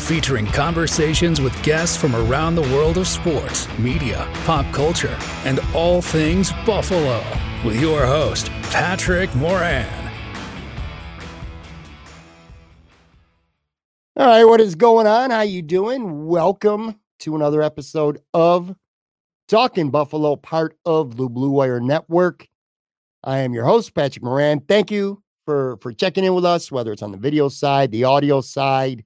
featuring conversations with guests from around the world of sports, media, pop culture, and all things Buffalo. With your host, Patrick Moran. All right, what is going on? How you doing? Welcome to another episode of Talking Buffalo, part of the Blue Wire Network. I am your host, Patrick Moran. Thank you for for checking in with us, whether it's on the video side, the audio side.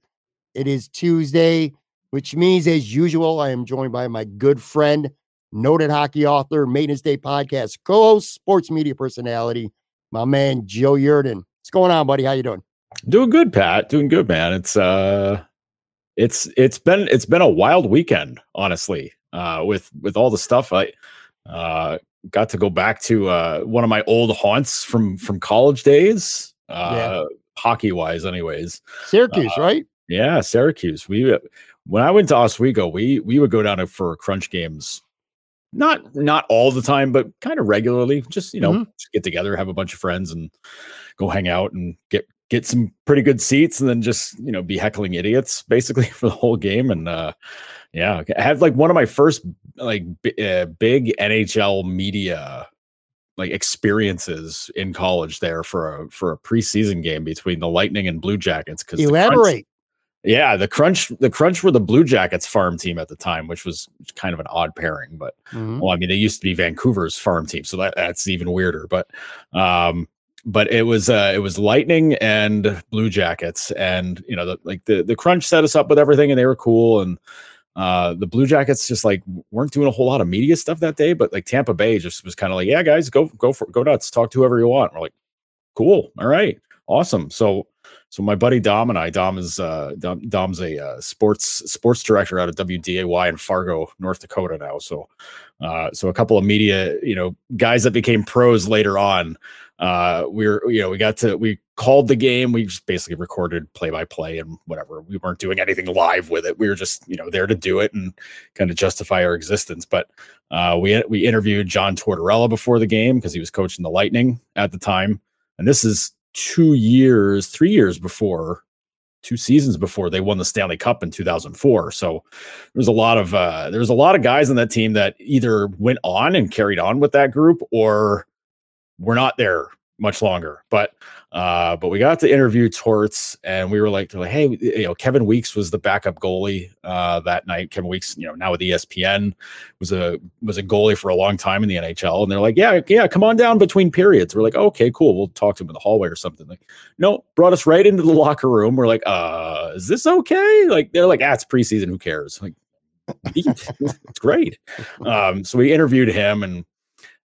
It is Tuesday, which means, as usual, I am joined by my good friend, noted hockey author, Maintenance Day podcast co-host, sports media personality, my man Joe Yerdon. What's going on, buddy? How you doing? Doing good, Pat. Doing good, man. It's uh it's it's been it's been a wild weekend, honestly. Uh with with all the stuff I uh got to go back to uh one of my old haunts from from college days. Uh Yeah. hockey wise anyways. Syracuse, right? Yeah, Syracuse. We when I went to Oswego, we we would go down for crunch games. Not not all the time, but kind of regularly. Just you know, Mhm. just get together, have a bunch of friends, and go hang out and get get some pretty good seats, and then just you know be heckling idiots basically for the whole game. And uh yeah, I had like one of my first like b- uh, big NHL media like experiences in college there for a for a preseason game between the Lightning and Blue Jackets because Elaborate. Yeah, the Crunch, the Crunch were the Blue Jackets farm team at the time, which was kind of an odd pairing. But Mhm. well, I mean, they used to be Vancouver's farm team, so that that's even weirder. But um, but it was uh, it was Lightning and Blue Jackets, and you know, the, like the the Crunch set us up with everything, and they were cool. And uh, the Blue Jackets just like weren't doing a whole lot of media stuff that day, but like Tampa Bay just was kind of like, yeah, guys, go go for go nuts, talk to whoever you want. We're like, cool, all right, awesome. So so my buddy Dom and I, Dom is uh, Dom, Dom's a uh, sports sports director out of WDAY in Fargo, North Dakota now. So, uh, so a couple of media, you know, guys that became pros later on. Uh, we were, you know, we got to we called the game. We just basically recorded play by play and whatever. We weren't doing anything live with it. We were just, you know, there to do it and kind of justify our existence. But uh, we we interviewed John Tortorella before the game because he was coaching the Lightning at the time, and this is two years, three years before, two seasons before they won the Stanley Cup in 2004. So there was a lot of uh, there was a lot of guys on that team that either went on and carried on with that group or were not there much longer. But uh, but we got to interview Torts, and we were like, like, hey, you know, Kevin Weeks was the backup goalie uh, that night. Kevin Weeks, you know, now with ESPN, was a was a goalie for a long time in the NHL. And they're like, yeah, yeah, come on down between periods. We're like, okay, cool. We'll talk to him in the hallway or something. Like, no, brought us right into the locker room. We're like, uh, is this okay? Like, they're like, ah, it's preseason. Who cares? Like, it's great. Um, so we interviewed him and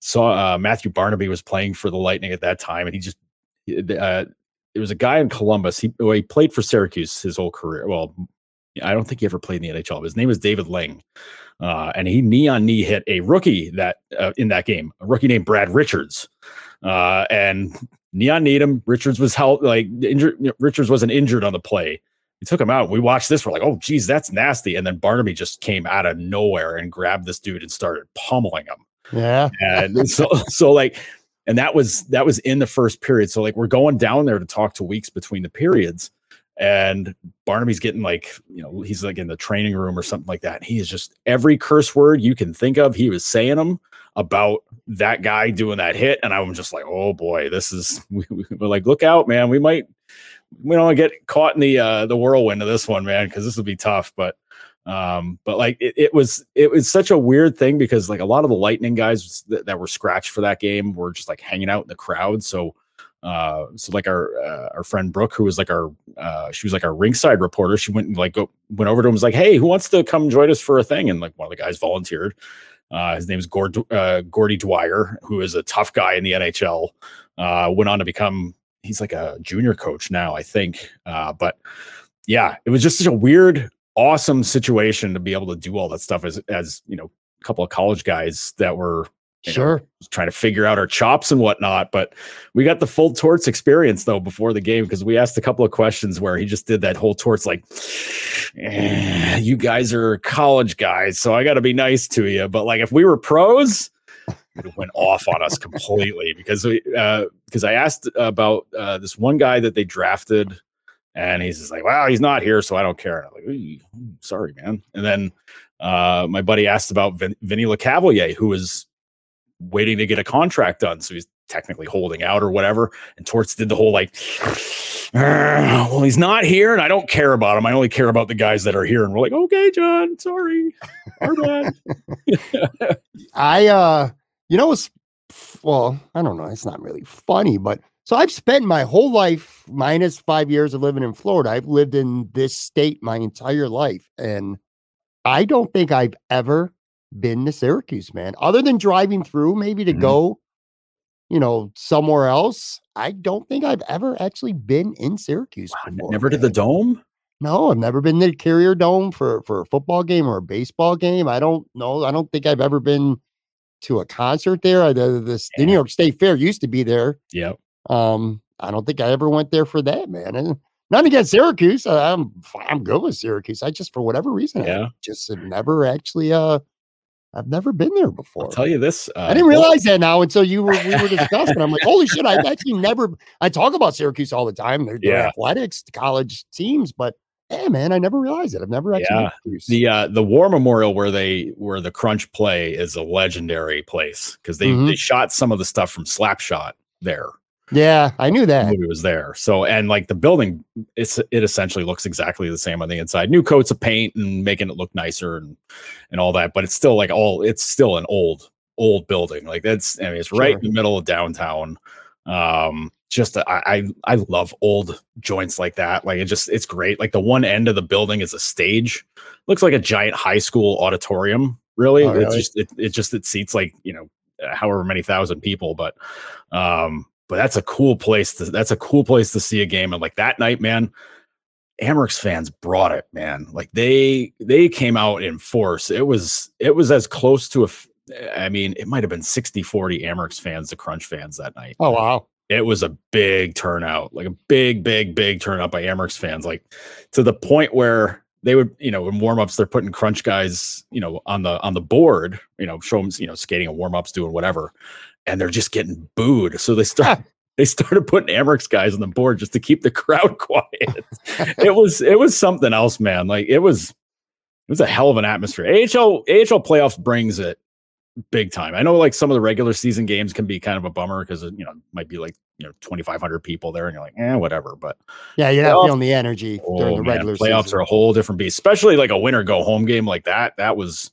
saw uh, Matthew Barnaby was playing for the Lightning at that time, and he just uh, there was a guy in Columbus. He well, he played for Syracuse his whole career. Well, I don't think he ever played in the NHL. His name was David Ling, uh, and he knee on knee hit a rookie that uh, in that game, a rookie named Brad Richards, uh, and knee on kneed him. Richards was held like injured. Richards wasn't injured on the play. He took him out. We watched this. We're like, oh, geez, that's nasty. And then Barnaby just came out of nowhere and grabbed this dude and started pummeling him Yeah. and so so like and that was that was in the first period so like we're going down there to talk to weeks between the periods and Barnaby's getting like, you know, he's like in the training room or something like that. He is just every curse word you can think of, he was saying them about that guy doing that hit. And I'm just like, oh boy, this is we, are like, look out, man. We might we don't get caught in the uh the whirlwind of this one, man, because this will be tough. But um, but like it, it, was it was such a weird thing because like a lot of the lightning guys that, that were scratched for that game were just like hanging out in the crowd. So uh so like our uh, our friend brooke who was like our uh she was like our ringside reporter she went and like go, went over to him was like hey who wants to come join us for a thing? And like one of the guys volunteered. Uh his name is Gord, uh, gordie dwyer who is a tough guy in the nhl uh went on to become he's like a junior coach now i think. Uh but yeah it was just such a weird awesome situation to be able to do all that stuff as as you know a couple of college guys that were sure. Know, trying to figure out our chops and whatnot. But we got the full Torts experience though before the game because we asked a couple of questions where he just did that whole Torts like, eh, you guys are college guys, so I got to be nice to you. But like if we were pros, it went off on us completely because we uh, because I asked about uh, this one guy that they drafted. And he's just like, well, he's not here, so I don't care. I'm like, sorry, man. And then uh, my buddy asked about Vin- Vinny Lecavalier, who was waiting to get a contract done. So he's technically holding out or whatever. And Torts did the whole like, well, he's not here and I don't care about him. I only care about the guys that are here. And we're like, okay, John, sorry. Our bad. I, uh, you know, it's, well, I don't know. It's not really funny, but so I've spent my whole life, minus five years of living in Florida. I've lived in this state my entire life. And I don't think I've ever been to Syracuse, man. Other than driving through, maybe to mm-hmm. go, you know, somewhere else. I don't think I've ever actually been in Syracuse. Wow, before, never man. to the dome. No, I've never been to the Carrier Dome for for a football game or a baseball game. I don't know. I don't think I've ever been to a concert there. The, the, the New York State Fair used to be there. Yep. Um, I don't think I ever went there for that, man. And not against Syracuse. I'm I'm good with Syracuse. I just for whatever reason, yeah. I just have never actually uh I've never been there before. I'll tell you this. Uh, I didn't realize that now until you were we were discussing. I'm like, holy shit! I've actually never. I talk about Syracuse all the time. They're, yeah. athletics, college teams, but yeah, man, I never realized it. I've never actually. Yeah. The uh, the War Memorial where they where the Crunch play is a legendary place because they mm-hmm. they shot some of the stuff from Slapshot there. Yeah, I knew that movie was there. So and like the building, it's it essentially looks exactly the same on the inside. New coats of paint and making it look nicer and and all that, but it's still like all it's still an old old building. Like that's I mean it's right sure. in the middle of downtown. Um, just I, I I love old joints like that. Like it just it's great. Like the one end of the building is a stage, looks like a giant high school auditorium. Really, oh, really? it just it, it just it seats like you know however many thousand people, but um but that's a cool place to that's a cool place to see a game. And like that night man Amerks fans brought it man. Like they they came out in force. It was it was as close to a I mean it might have been 60 40 Amerks fans to crunch fans that night. Oh wow. It was a big turnout like a big big big turnout by Amerks fans like to the point where they would, you know, in warm-ups, they're putting crunch guys, you know, on the on the board, you know, show them, you know, skating and warm-ups, doing whatever and they're just getting booed. So they start they started putting Amerks guys on the board just to keep the crowd quiet. it was it was something else, man. Like it was it was a hell of an atmosphere. AHL AHL playoffs brings it big time. I know like some of the regular season games can be kind of a bummer because you know might be like you know 2500 people there and you're like eh whatever but yeah you're not feeling the energy oh, during the man, regular playoffs season. are a whole different beast especially like a winner go home game like that that was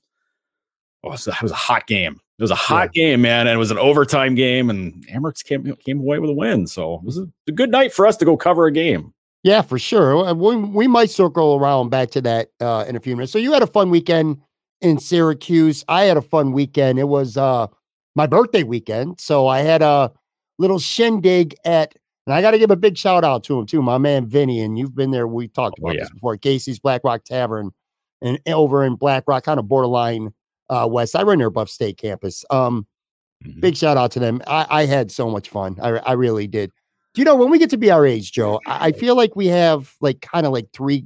oh, that was a hot game it was a hot yeah. game, man, and it was an overtime game, and Amerks came came away with a win. So it was a, good night for us to go cover a game. Yeah, for sure. We, we might circle around back to that uh, in a few minutes. So you had a fun weekend in Syracuse. I had a fun weekend. It was uh, my birthday weekend, so I had a little shindig at. And I got to give a big shout out to him too, my man Vinny. And you've been there. We talked oh, about oh, yeah. this before. Casey's Black Rock Tavern, and over in Black Rock, kind of borderline uh, West. I run their Buff State campus. Um, mm-hmm. Big shout out to them. I, I had so much fun. I, I really did. Do you know when we get to be our age, Joe? I, I feel like we have like kind of like three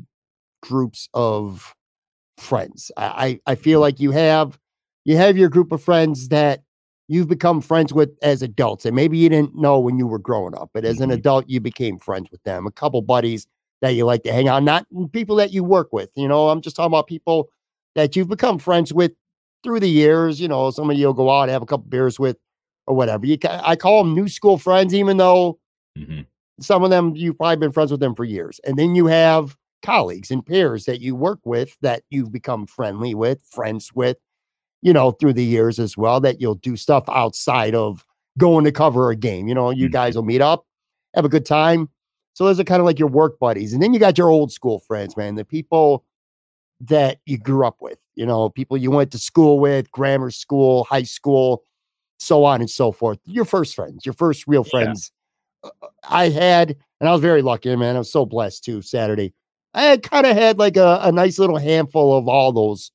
groups of friends. I, I feel like you have you have your group of friends that you've become friends with as adults, and maybe you didn't know when you were growing up, but as an mm-hmm. adult, you became friends with them. A couple buddies that you like to hang out, not people that you work with. You know, I'm just talking about people that you've become friends with through the years. You know, somebody you'll go out and have a couple beers with or whatever. You, I call them new school friends, even though mm-hmm. some of them you've probably been friends with them for years. And then you have colleagues and peers that you work with that you've become friendly with, friends with, you know, through the years as well. That you'll do stuff outside of going to cover a game. You know, you mm-hmm. guys will meet up, have a good time. So those are kind of like your work buddies. And then you got your old school friends, man, the people that you grew up with, you know, people you went to school with, grammar school, high school, so on and so forth. Your first friends, your first real friends. Yeah. Uh, I had, and I was very lucky, man. I was so blessed too. Saturday, I kind of had like a, a nice little handful of all those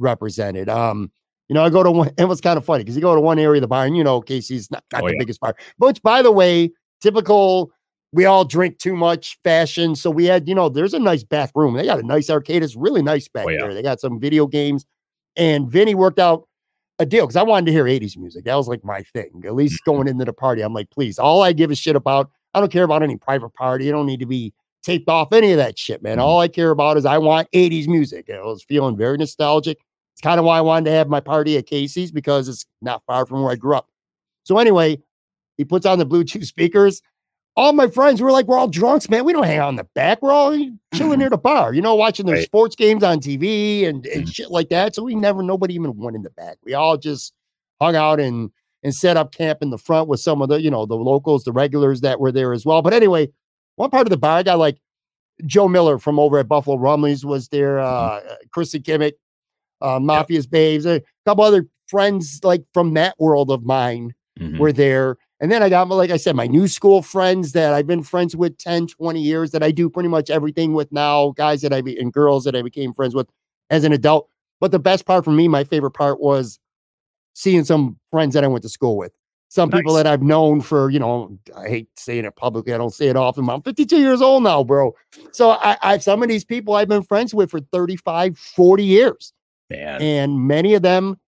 represented. Um, you know, I go to one, it was kind of funny because you go to one area of the bar, and you know, Casey's not, not oh, the yeah. biggest bar, which by the way, typical we all drink too much fashion. So we had, you know, there's a nice back room. They got a nice arcade. It's really nice back oh, yeah. there. They got some video games. And Vinny worked out a deal because I wanted to hear 80s music. That was like my thing. At least mm-hmm. going into the party, I'm like, please, all I give a shit about, I don't care about any private party. You don't need to be taped off any of that shit, man. Mm-hmm. All I care about is I want 80s music. I was feeling very nostalgic. It's kind of why I wanted to have my party at Casey's because it's not far from where I grew up. So anyway, he puts on the Bluetooth speakers. All my friends were like, we're all drunks, man. We don't hang out in the back. We're all chilling near the bar, you know, watching the right. sports games on TV and, and mm-hmm. shit like that. So we never, nobody even went in the back. We all just hung out and and set up camp in the front with some of the, you know, the locals, the regulars that were there as well. But anyway, one part of the bar, I got like Joe Miller from over at Buffalo Rumblings was there, mm-hmm. uh, Chrissy Kimmick, uh, Mafia's. Babes, a couple other friends like from that world of mine mm-hmm. were there. And then I got, like I said, my new school friends that I've been friends with 10, 20 years that I do pretty much everything with now, guys that I be, and girls that I became friends with as an adult. But the best part for me, my favorite part was seeing some friends that I went to school with. Some nice. people that I've known for, you know, I hate saying it publicly. I don't say it often. I'm 52 years old now, bro. So I, I some of these people I've been friends with for 35, 40 years. Man. And many of them,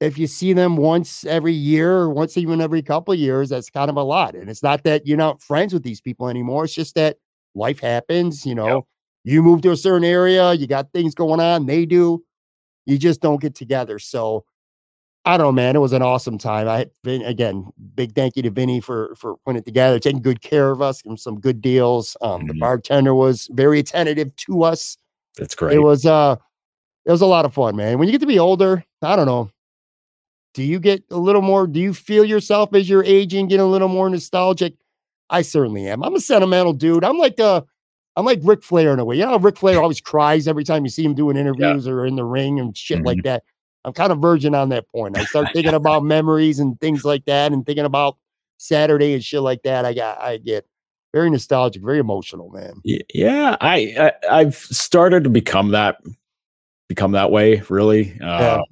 if you see them once every year or once even every couple of years, that's kind of a lot. And it's not that you're not friends with these people anymore. It's just that life happens, you know. Yep. You move to a certain area, you got things going on, they do. You just don't get together. So I don't know, man. It was an awesome time. I been again, big thank you to Vinny for for putting it together, taking good care of us, some good deals. Um, mm-hmm. the bartender was very attentive to us. That's great. It was uh it was a lot of fun, man. When you get to be older, I don't know. Do you get a little more? Do you feel yourself as you're aging, getting a little more nostalgic? I certainly am. I'm a sentimental dude. I'm like uh I'm like Ric Flair in a way. You know, Ric Flair always cries every time you see him doing interviews yeah. or in the ring and shit mm-hmm. like that. I'm kind of virgin on that point. I start thinking about memories and things like that, and thinking about Saturday and shit like that. I got I get very nostalgic, very emotional, man. Yeah, I, I have started to become that become that way really yeah.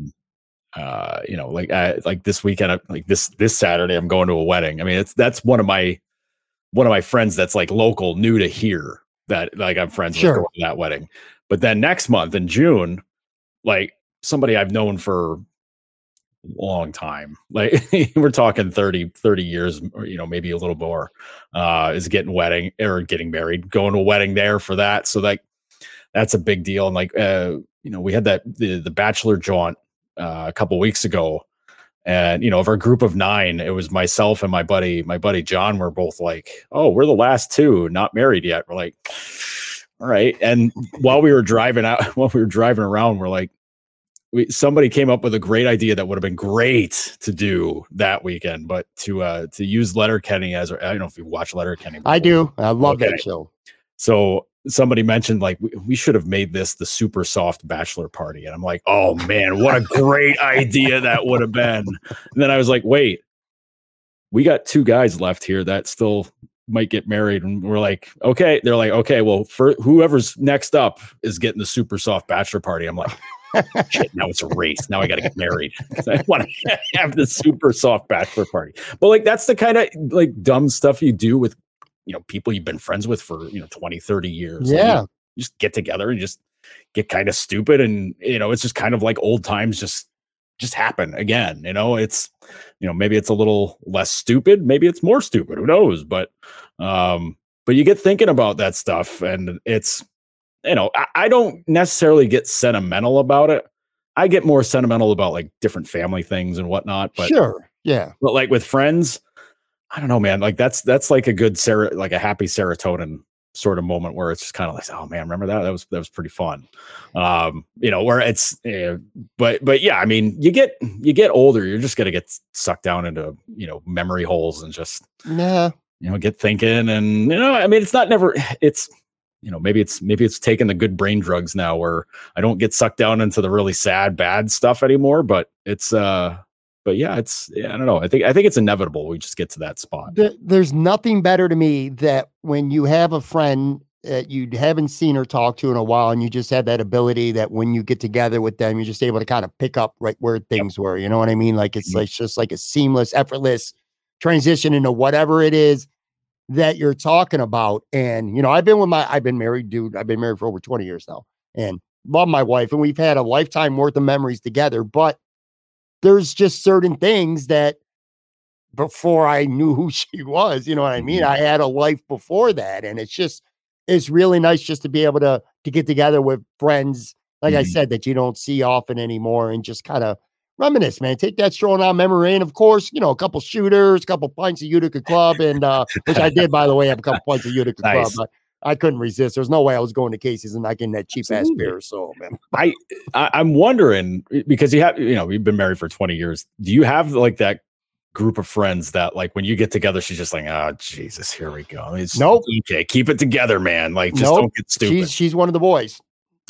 Uh, you know like I, like this weekend like this this saturday i'm going to a wedding. I mean it's that's one of my one of my friends that's like local new to here that like i'm friends sure. with that wedding. But then next month in june like somebody i've known for a long time like we're talking 30 30 years or you know maybe a little more uh is getting wedding or getting married going to a wedding there for that. So like that's a big deal. And like uh you know, we had that the the bachelor jaunt uh, a couple weeks ago, and you know, of our group of nine, it was myself and my buddy, my buddy John. We're both like, "Oh, we're the last two not married yet." We're like, "All right." And while we were driving out, while we were driving around, we're like, we, somebody came up with a great idea that would have been great to do that weekend, but to uh to use Letterkenny as I don't know if you watch Letterkenny. Before. I do. I love okay. that show. So somebody mentioned like we, we, should have made this the super soft bachelor party. And i'm like oh man what a great idea that would have been. And then i was like wait we got two guys left here that still might get married. And we're like okay. They're like okay well for whoever's next up is getting the super soft bachelor party. I'm like shit now it's a race. Now i gotta get married. I want to have the super soft bachelor party. But like that's the kind of like dumb stuff you do with you know people you've been friends with for you know 20 30 years yeah like, just get together and just get kind of stupid and you know it's just kind of like old times just just happen again you know it's you know maybe it's a little less stupid maybe it's more stupid who knows but um but you get thinking about that stuff, and it's you know I, I don't necessarily get sentimental about it. I get more sentimental about like different family things and whatnot. But sure, yeah. But like with friends, I don't know, man. Like that's that's like a good ser- like a happy serotonin sort of moment where it's just kind of like, oh man, remember that? That was that was pretty fun. Um, you know, where it's uh, but but yeah, I mean, you get you get older, you're just gonna get sucked down into you know memory holes and just yeah, you know, get thinking and you know, I mean, it's not never it's you know maybe it's maybe it's taking the good brain drugs now where i don't get sucked down into the really sad bad stuff anymore but it's uh but yeah, it's yeah, I don't know. I think I think it's inevitable. We just get to that spot. There's nothing better to me that when you have a friend that you haven't seen or talked to in a while, and you just have that ability that when you get together with them, you're just able to kind of pick up right where things yep. were. You know what I mean? Like it's mm-hmm. like just like a seamless, effortless transition into whatever it is that you're talking about. And you know, I've been with my I've been married, dude. I've been married for over 20 years now, and love my wife, and we've had a lifetime worth of memories together. But there's just certain things that before I knew who she was, you know what I mean? Mm-hmm. I had a life before that. And it's just, it's really nice just to be able to to get together with friends, like mm-hmm. I said, that you don't see often anymore and just kind of reminisce, man. Take that stroll down memory lane. Of course, you know, a couple shooters, a couple pints of Utica Club, and uh, which I did, by the way, have a couple pints of Utica nice. Club. I couldn't resist. There's no way I was going to Casey's and not getting that cheap ass beer. So, man, I, I am wondering eh, because you have you know we've been married for 20 years. Do you have like that group of friends that like when you get together, she's just like, oh Jesus, here we go. It's nope. Okay, keep it together, man. Like just nope. don't get stupid. She's she's one of the boys.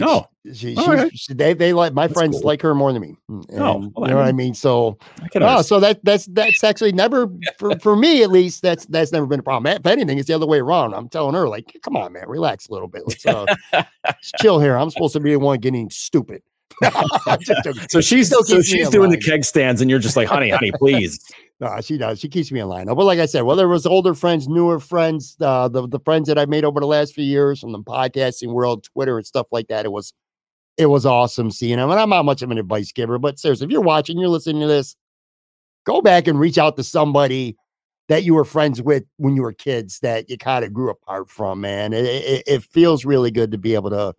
Oh, she, right. she, they they like my that's friends cool. like her more than me. Mm, and, oh, well, you know I mean, what I mean. So, oh, so that that's that's actually never for, for me at least. That's that's never been a problem. If anything, it's the other way around. I'm telling her like, come on, man, relax a little bit. Let's uh, chill here. I'm supposed to be the one getting stupid. so she's so she's doing line. the keg stands, and you're just like, honey, honey, please. No, she does. She keeps me in line. But like I said, whether it was older friends, newer friends, uh, the the friends that I made over the last few years from the podcasting world, Twitter, and stuff like that, it was it was awesome seeing them. And I'm not much of an advice giver, but seriously, if you're watching, you're listening to this, go back and reach out to somebody that you were friends with when you were kids that you kind of grew apart from. Man, it, it, it feels really good to be able to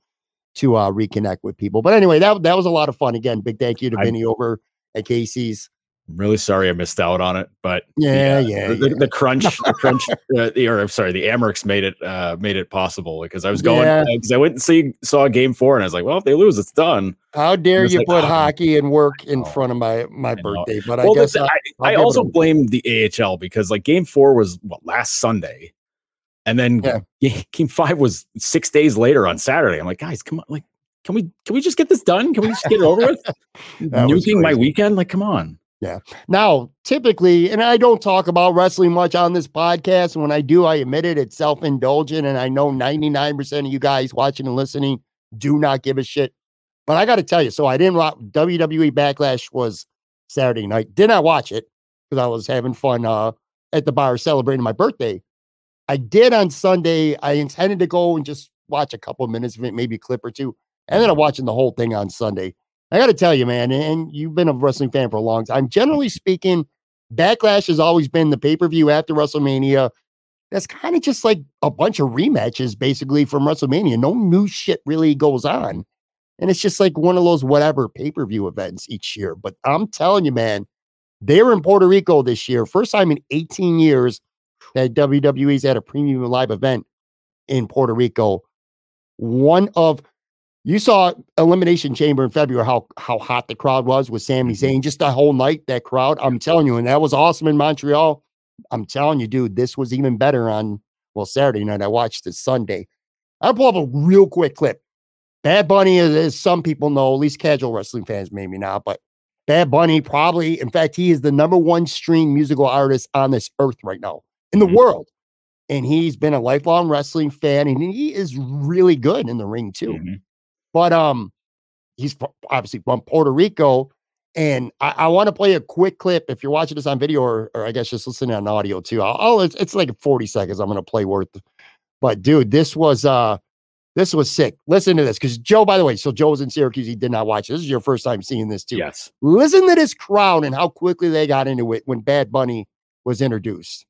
to uh, reconnect with people. But anyway, that that was a lot of fun. Again, big thank you to Vinny over at Casey's. I'm really sorry I missed out on it, but yeah, yeah, the, yeah. the crunch, the crunch, uh, the, or I'm sorry, the Amerks made it uh, made it possible because I was going because yeah. I went and see saw game four and I was like, well, if they lose, it's done. How dare you like, put oh, hockey and work in oh, front of my my birthday? But well, I guess I, I also blame the AHL because like game four was what last Sunday, and then yeah. game five was six days later on Saturday. I'm like, guys, come on, like. Can we can we just get this done? Can we just get it over with? Nuking my weekend, like come on. Yeah. Now, typically, and I don't talk about wrestling much on this podcast. And when I do, I admit it, it's self indulgent. And I know 99% of you guys watching and listening do not give a shit. But I got to tell you, so I didn't watch WWE Backlash was Saturday night. Did not watch it because I was having fun uh, at the bar celebrating my birthday. I did on Sunday. I intended to go and just watch a couple of minutes of it, maybe a clip or two. And then I'm watching the whole thing on Sunday. I got to tell you, man, and you've been a wrestling fan for a long time. Generally speaking, Backlash has always been the pay per view after WrestleMania. That's kind of just like a bunch of rematches, basically, from WrestleMania. No new shit really goes on. And it's just like one of those whatever pay per view events each year. But I'm telling you, man, they're in Puerto Rico this year. First time in 18 years that WWE's had a premium live event in Puerto Rico. One of you saw Elimination Chamber in February, how how hot the crowd was with Sami mm-hmm. Zayn, just the whole night, that crowd. I'm telling you, and that was awesome in Montreal. I'm telling you, dude, this was even better on well, Saturday night. I watched it Sunday. I'll pull up a real quick clip. Bad Bunny, is, as some people know, at least casual wrestling fans, maybe not, but Bad Bunny probably, in fact, he is the number one stream musical artist on this earth right now in the mm-hmm. world. And he's been a lifelong wrestling fan, and he is really good in the ring too. Mm-hmm. But um, he's obviously from Puerto Rico. And I, I want to play a quick clip. If you're watching this on video, or, or I guess just listening on audio too. Oh, it's, it's like 40 seconds. I'm gonna play worth. But dude, this was uh this was sick. Listen to this because Joe, by the way, so Joe was in Syracuse. He did not watch. This is your first time seeing this too. Yes. Listen to this crowd and how quickly they got into it when Bad Bunny was introduced.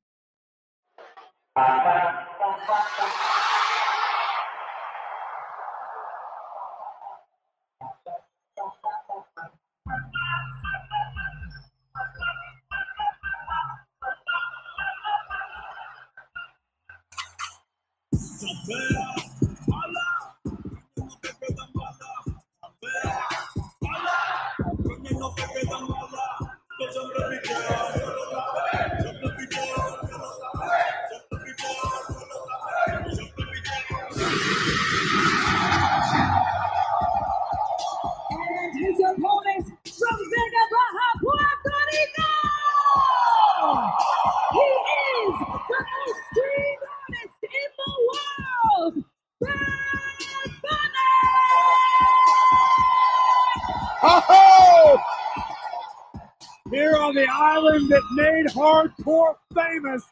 The island that made hardcore famous.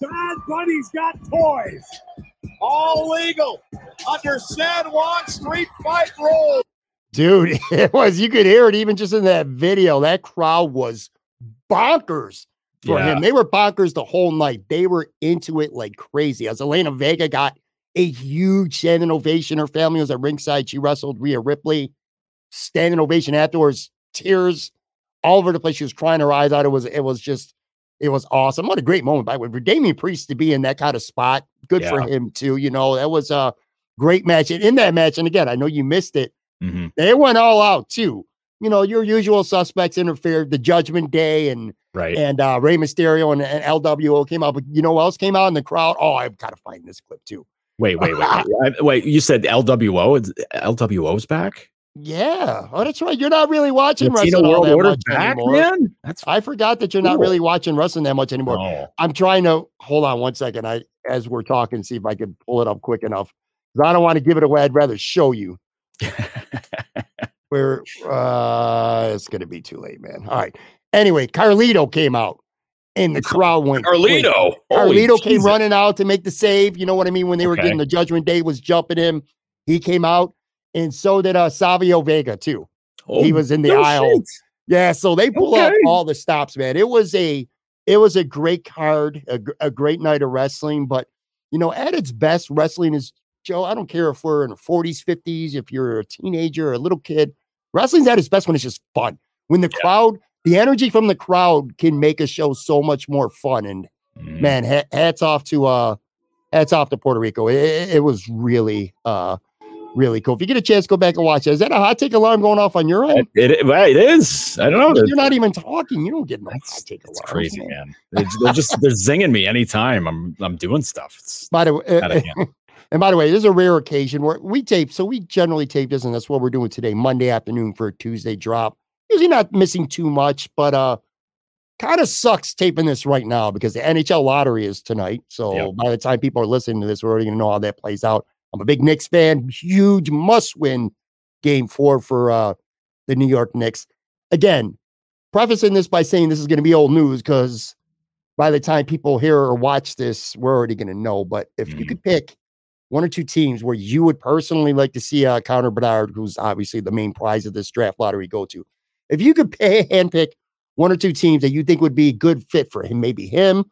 Bad Bunny's got toys. All legal under San Juan Street Fight rules. Dude, it was, you could hear it even just in that video. That crowd was bonkers for Yeah. him. They were bonkers the whole night. They were into it like crazy. As Zelina Vega got a huge standing ovation, her family was at ringside. She wrestled Rhea Ripley. Standing ovation afterwards, tears all over the place. She was crying her eyes out. It was, it was just, it was awesome. What a great moment by the way for Damian Priest to be in that kind of spot. Good for him too. You know, that was a great match. And in that match, and again, I know you missed it. Mhm. They went all out too. You know, your usual suspects interfered. The Judgment Day and Right. and uh Rey Mysterio and, and LWO came out. But you know what else came out in the crowd? Oh, I've got to find this clip too. Wait, wait, wait. wait. Wait, you said LWO? Is- LWO's back? Yeah. Oh, that's right. You're not really watching Latino wrestling World much back, anymore. man? That's I forgot that you're not really watching wrestling that much anymore. Oh. I'm trying to hold on one second. I as we're talking, see if I can pull it up quick enough. 'Cause I don't want to give it away. I'd rather show you. Where uh it's gonna be too late, man. All right. Anyway, Carlito came out and the crowd went. Carlito. Holy Carlito came Jesus. running out to make the save. You know what I mean? When they were Okay. getting the judgment day was jumping him. He came out, and so did uh Savio Vega too. he Oh, was in the no aisle. shit. Yeah, so they pull Okay. all the stops, man. It was a it was a great card, a, a great night of wrestling. But you know, at its best, wrestling is Joe. I don't care if we're in the 40s, 50s, if you're a teenager or a little kid. Wrestling's at its best when it's just fun. When the crowd, the energy from the crowd can make a show so much more fun. And Mm. man, ha- hats off to uh hats off to Puerto Rico. It- it was really uh really cool. If you get a chance, go back and watch it. Is that a hot take alarm going off on your end? It, it, it is. I don't know. You're not even talking. You don't get no hot take that's alarms, crazy, man. They're, they're just they're zinging me anytime I'm I'm doing stuff. It's By the way, out and by the way, this is a rare occasion where we tape. So we generally tape this, and that's what we're doing today, Monday afternoon for a Tuesday drop. Usually not missing too much, but uh, kind of sucks taping this right now because the NHL lottery is tonight. So Yep. by the time people are listening to this, we're already gonna know how that plays out. I'm a big Knicks fan. Huge must-win game four for uh the New York Knicks. Again, prefacing this by saying this is going to be old news because by the time people hear or watch this, we're already going to know. But if you Mhm. could pick one or two teams where you would personally like to see uh, Connor Bedard, who's obviously the main prize of this draft lottery, go to, if you could pay, handpick one or two teams that you think would be a good fit for him, maybe him,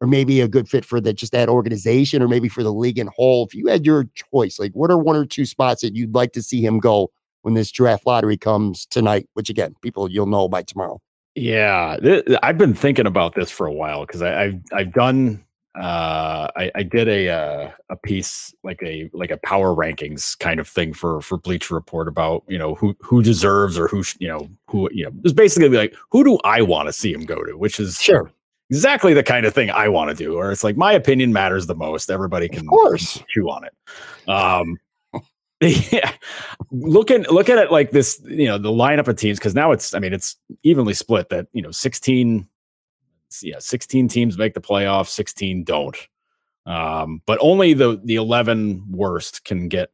or maybe a good fit for the just that organization, or maybe for the league in whole. If you had your choice, like what are one or two spots that you'd like to see him go when this draft lottery comes tonight? Which again, people you'll know by tomorrow. Yeah, th- I've been thinking about this for a while because I've I've done uh I, I did a uh, a piece like a like a power rankings kind of thing for for Bleacher Report about you know who who deserves or who sh- you know who you know it's basically like who do I want to see him go to, which is Sure, exactly the kind of thing I want to do. Or it's like my opinion matters the most. Everybody can of course. chew on it. Um, yeah, looking look at it like this, you know, the lineup of teams because now it's, I mean, it's evenly split. That you know, sixteen, yeah, sixteen teams make the playoffs, sixteen don't. Um, but only the the eleven worst can get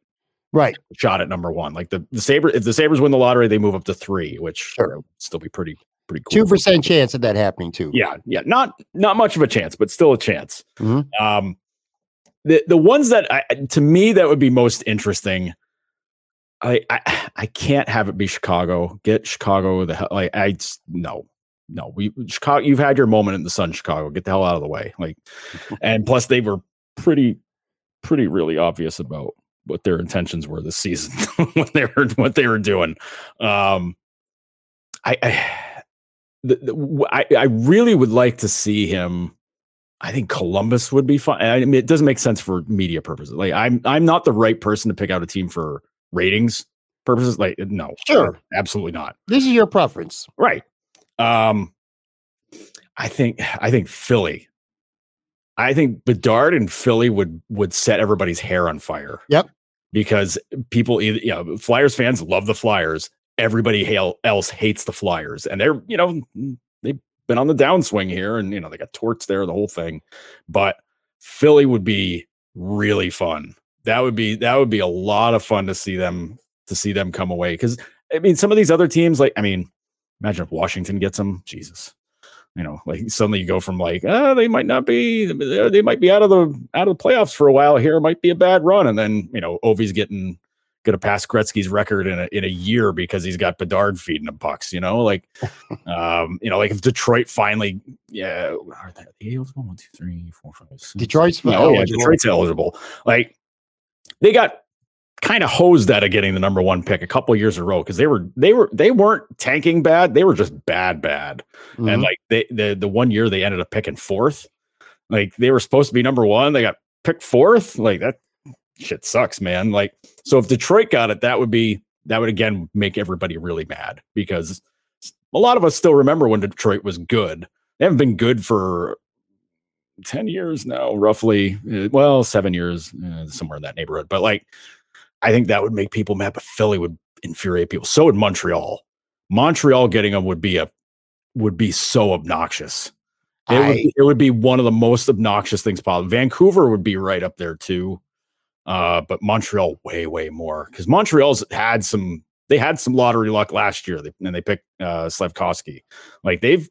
Right. shot at number one. Like the the saber, if the Sabres win the lottery, they move up to three, which Sure. still be pretty pretty cool. Two percent chance of that happening too. Yeah, yeah, not not much of a chance, but still a chance. Mhm. Um, the the ones that I, to me that would be most interesting. I, I I can't have it be Chicago. Get Chicago the hell. Like I no no we Chicago. You've had your moment in the sun, Chicago. Get the hell out of the way. Like, and plus they were pretty pretty really obvious about what their intentions were this season when they were what they were doing. Um, I, I the, the, I, I really would like to see him. I think Columbus would be fun. I mean, it doesn't make sense for media purposes. Like, I'm I'm not the right person to pick out a team for ratings purposes. Like, no, Sure. absolutely not. This is your preference. Right. Um, I think I think Philly. I think Bedard and Philly would would set everybody's hair on fire. Yep. Because people, either, you know, Flyers fans love the Flyers. Everybody else hates the Flyers, and they're you know they've been on the downswing here, and you know they got torts there, the whole thing. But Philly would be really fun. That would be that would be a lot of fun to see them to see them come away because I mean some of these other teams like I mean imagine if Washington gets them Jesus you know, like suddenly you go from like, oh, they might not be, they might be out of the out of the playoffs for a while here. It might be a bad run, and then you know, Ovi's getting going to pass Gretzky's record in a in a year because he's got Bedard feeding him pucks. You know, like, um, you know, like if Detroit finally, yeah, are they eligible? One, two, three, four, five, six. Detroit's seven. oh yeah. Detroit's eligible. Like they got kind of hosed out of getting the number one pick a couple years in a row because they were they were they weren't tanking bad they were just bad bad and Mhm. like they the the one year they ended up picking fourth like they were supposed to be number one they got picked fourth like that shit sucks man. Like so if detroit got it that would be that would again make everybody really mad because a lot of us still remember when detroit was good. They haven't been good for 10 years now roughly. Uh, well seven years uh, somewhere in that neighborhood. But like i think that would make people mad but philly would infuriate people. So would montreal. Montreal getting them would be a would be so obnoxious. It would, I- be- it would be one of the most obnoxious things possible. Vancouver would be right up there too uh but montreal way way more because montreal's had some they had some lottery luck last year they, and they picked uh Slavkovsky. like they've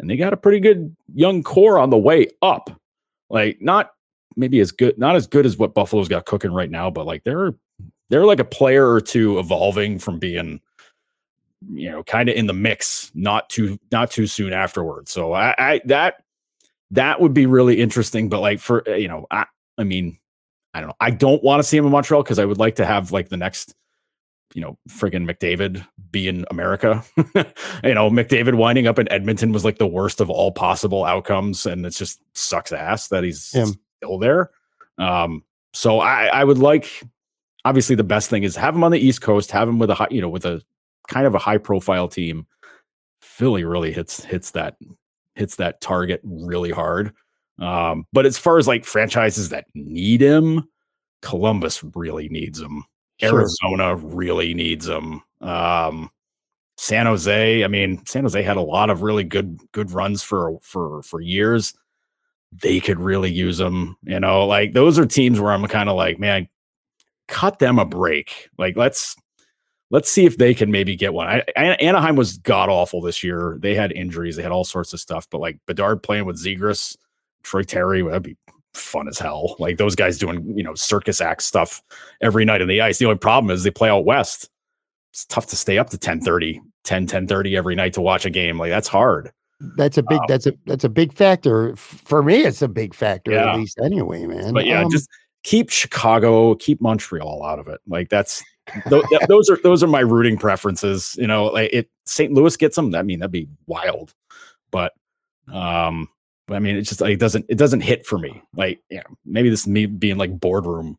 and they got a pretty good young core on the way up. Like not maybe as good, not as good as what Buffalo's got cooking right now, but like they're they're like a player or two evolving from being you know kind of in the mix not too not too soon afterwards so I, I that that would be really interesting but like for uh, you know i i mean i don't know i don't want to see him in montreal because i would like to have like the next you know friggin mcdavid be in america. You know mcdavid winding up in edmonton was like the worst of all possible outcomes and it just sucks ass that he's Him. still there. Um so i i would like obviously the best thing is have him on the east coast have him with a high you know with a kind of a high profile team. Philly really hits hits that hits that target really hard um but as far as like franchises that need him columbus really needs him Sure. Arizona really needs him. Um, San Jose, I mean, San Jose had a lot of really good good runs for for for years. They could really use them. You know, like those are teams where I'm kind of like, man, cut them a break. Like let's let's see if they can maybe get one. I, An- Anaheim was god awful this year. They had injuries, they had all sorts of stuff. But like Bedard playing with Zegras, Troy Terry, that'd be fun as hell. Like those guys doing, you know, circus act stuff every night on the ice. The only problem is they play out west. It's tough to stay up to 10 30, 10, 10 30 every night to watch a game. Like that's hard. That's a big. Wow. That's a that's a big factor for me. It's a big factor Yeah. at least, anyway, man. But yeah, Um, just keep Chicago, keep Montreal out of it. Like that's tho- th- those are those are my rooting preferences. You know, like it St. Louis gets them. I mean, that'd be wild. But um, I mean, it's just like it doesn't it doesn't hit for me. Like, yeah, maybe this is me being like boardroom,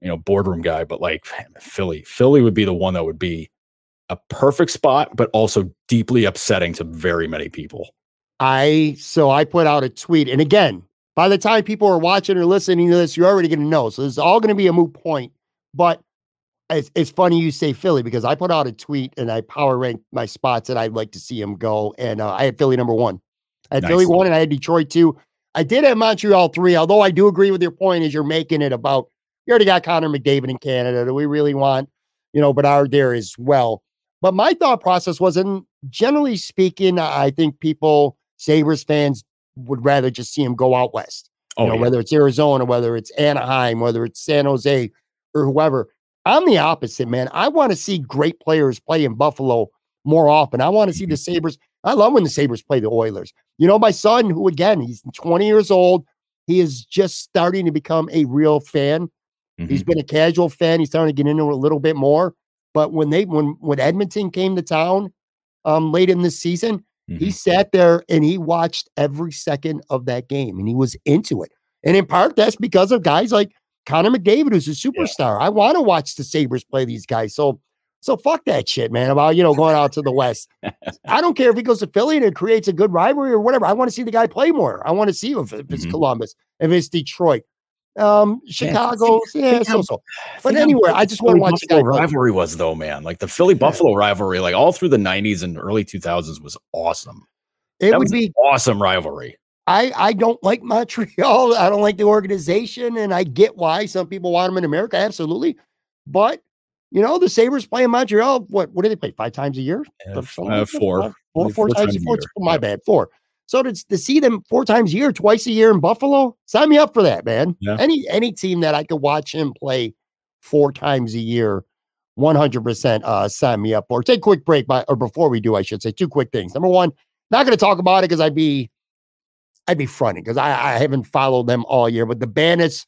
you know, boardroom guy, but like Philly, Philly would be the one that would be a perfect spot, but also deeply upsetting to very many people. I so I put out a tweet, and again, by the time people are watching or listening to this, you're already going to know. So it's all going to be a moot point. But it's, it's funny you say Philly because I put out a tweet and I power ranked my spots that I'd like to see him go, and uh, I had Philly number one. I had Philly one, and I had Detroit two. I did have Montreal three, although I do agree with your point as you're making it about you already got Connor McDavid in Canada. Do we really want you know Bedard there as well? But my thought process wasn't generally speaking, I think people, Sabres fans, would rather just see him go out west. Oh, you know, yeah. whether it's Arizona, whether it's Anaheim, whether it's San Jose or whoever. I'm the opposite, man. I want to see great players play in Buffalo more often. I want to see the Mm-hmm. Sabres. I love when the Sabres play the Oilers. You know, my son, who again, he's 20 years old, he is just starting to become a real fan. He's Mhm. been a casual fan. He's starting to get into it a little bit more. But when they when when Edmonton came to town um late in this season, he Mhm. sat there and he watched every second of that game and he was into it. And in part, that's because of guys like Connor McDavid, who's a superstar. I want to watch the Sabres play these guys. So so fuck that shit, man, about you know going out to the West. I don't care if he goes to Philly and it creates a good rivalry or whatever. I want to see the guy play more. I want to see if, if it's Mhm. Columbus, if it's Detroit. Um, Chicago, yeah, think so so. But anywhere, I just wanna Philly watch the play. rivalry was though, man. Like the Philly Buffalo rivalry, like all through the '90s and early 2000s, was awesome. It that would was be an awesome rivalry. I I don't like Montreal. I don't like the organization, and I get why some people want them in America. Absolutely, but you know the Sabres play in Montreal. What what do they play five times a year? Uh, uh, four. Five- four, Maybe four four times times a year. My Yeah. bad, four. So to, to see them four times a year, twice a year in Buffalo, sign me up for that, man. Yeah. Any any team that I could watch him play four times a year, 100% uh, sign me up for. Take a quick break, by, or before we do, I should say two quick things. Number one, not going to talk about it because I'd be I'd be fronting because I, I haven't followed them all year. But the Bandits,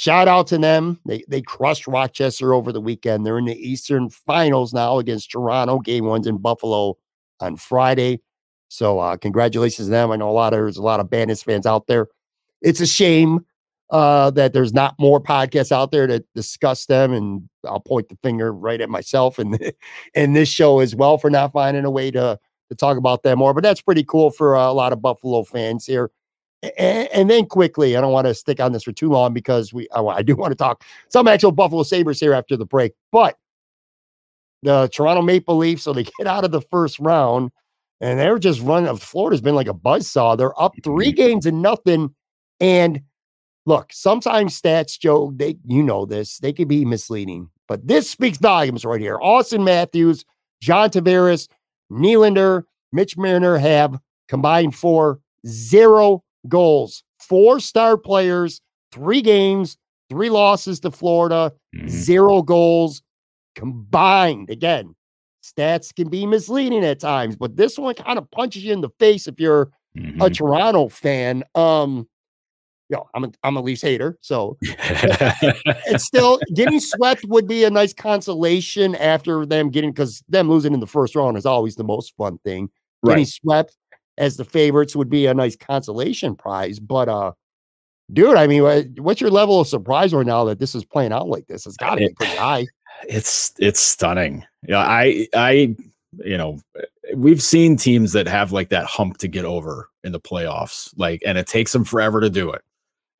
shout out to them. They they crushed Rochester over the weekend. They're in the Eastern Finals now against Toronto. Game one's in Buffalo on Friday. So uh, congratulations to them. I know a lot of there's a lot of Bandits fans out there. It's a shame uh, that there's not more podcasts out there to discuss them, and I'll point the finger right at myself and in this show as well for not finding a way to to talk about them more. But that's pretty cool for uh, a lot of Buffalo fans here. And, and then quickly, I don't want to stick on this for too long because we I, I do want to talk some actual Buffalo Sabres here after the break, but the Toronto Maple Leafs, so they get out of the first round and they're just running. Uh, Florida's been like a buzzsaw. They're up three mm-hmm. games and nothing. And look, sometimes stats, Joe, they you know this, they can be misleading, but this speaks volumes right here. Auston Matthews, John Tavares, Nylander, Mitch Marner have combined for zero goals. Four star players, three games, three losses to Florida, Mhm. zero goals combined. Again, stats can be misleading at times, but this one kind of punches you in the face if you're a Mhm. Toronto fan. Um, you know, I'm a I'm a Leafs hater, so it's still getting swept would be a nice consolation after them getting because them losing in the first round is always the most fun thing. Getting right. swept as the favorites would be a nice consolation prize. But uh dude, I mean, what- what's your level of surprise right now that this is playing out like this? It's gotta be It- pretty high. it's it's stunning. Yeah, I I you know we've seen teams that have like that hump to get over in the playoffs, like, and it takes them forever to do it.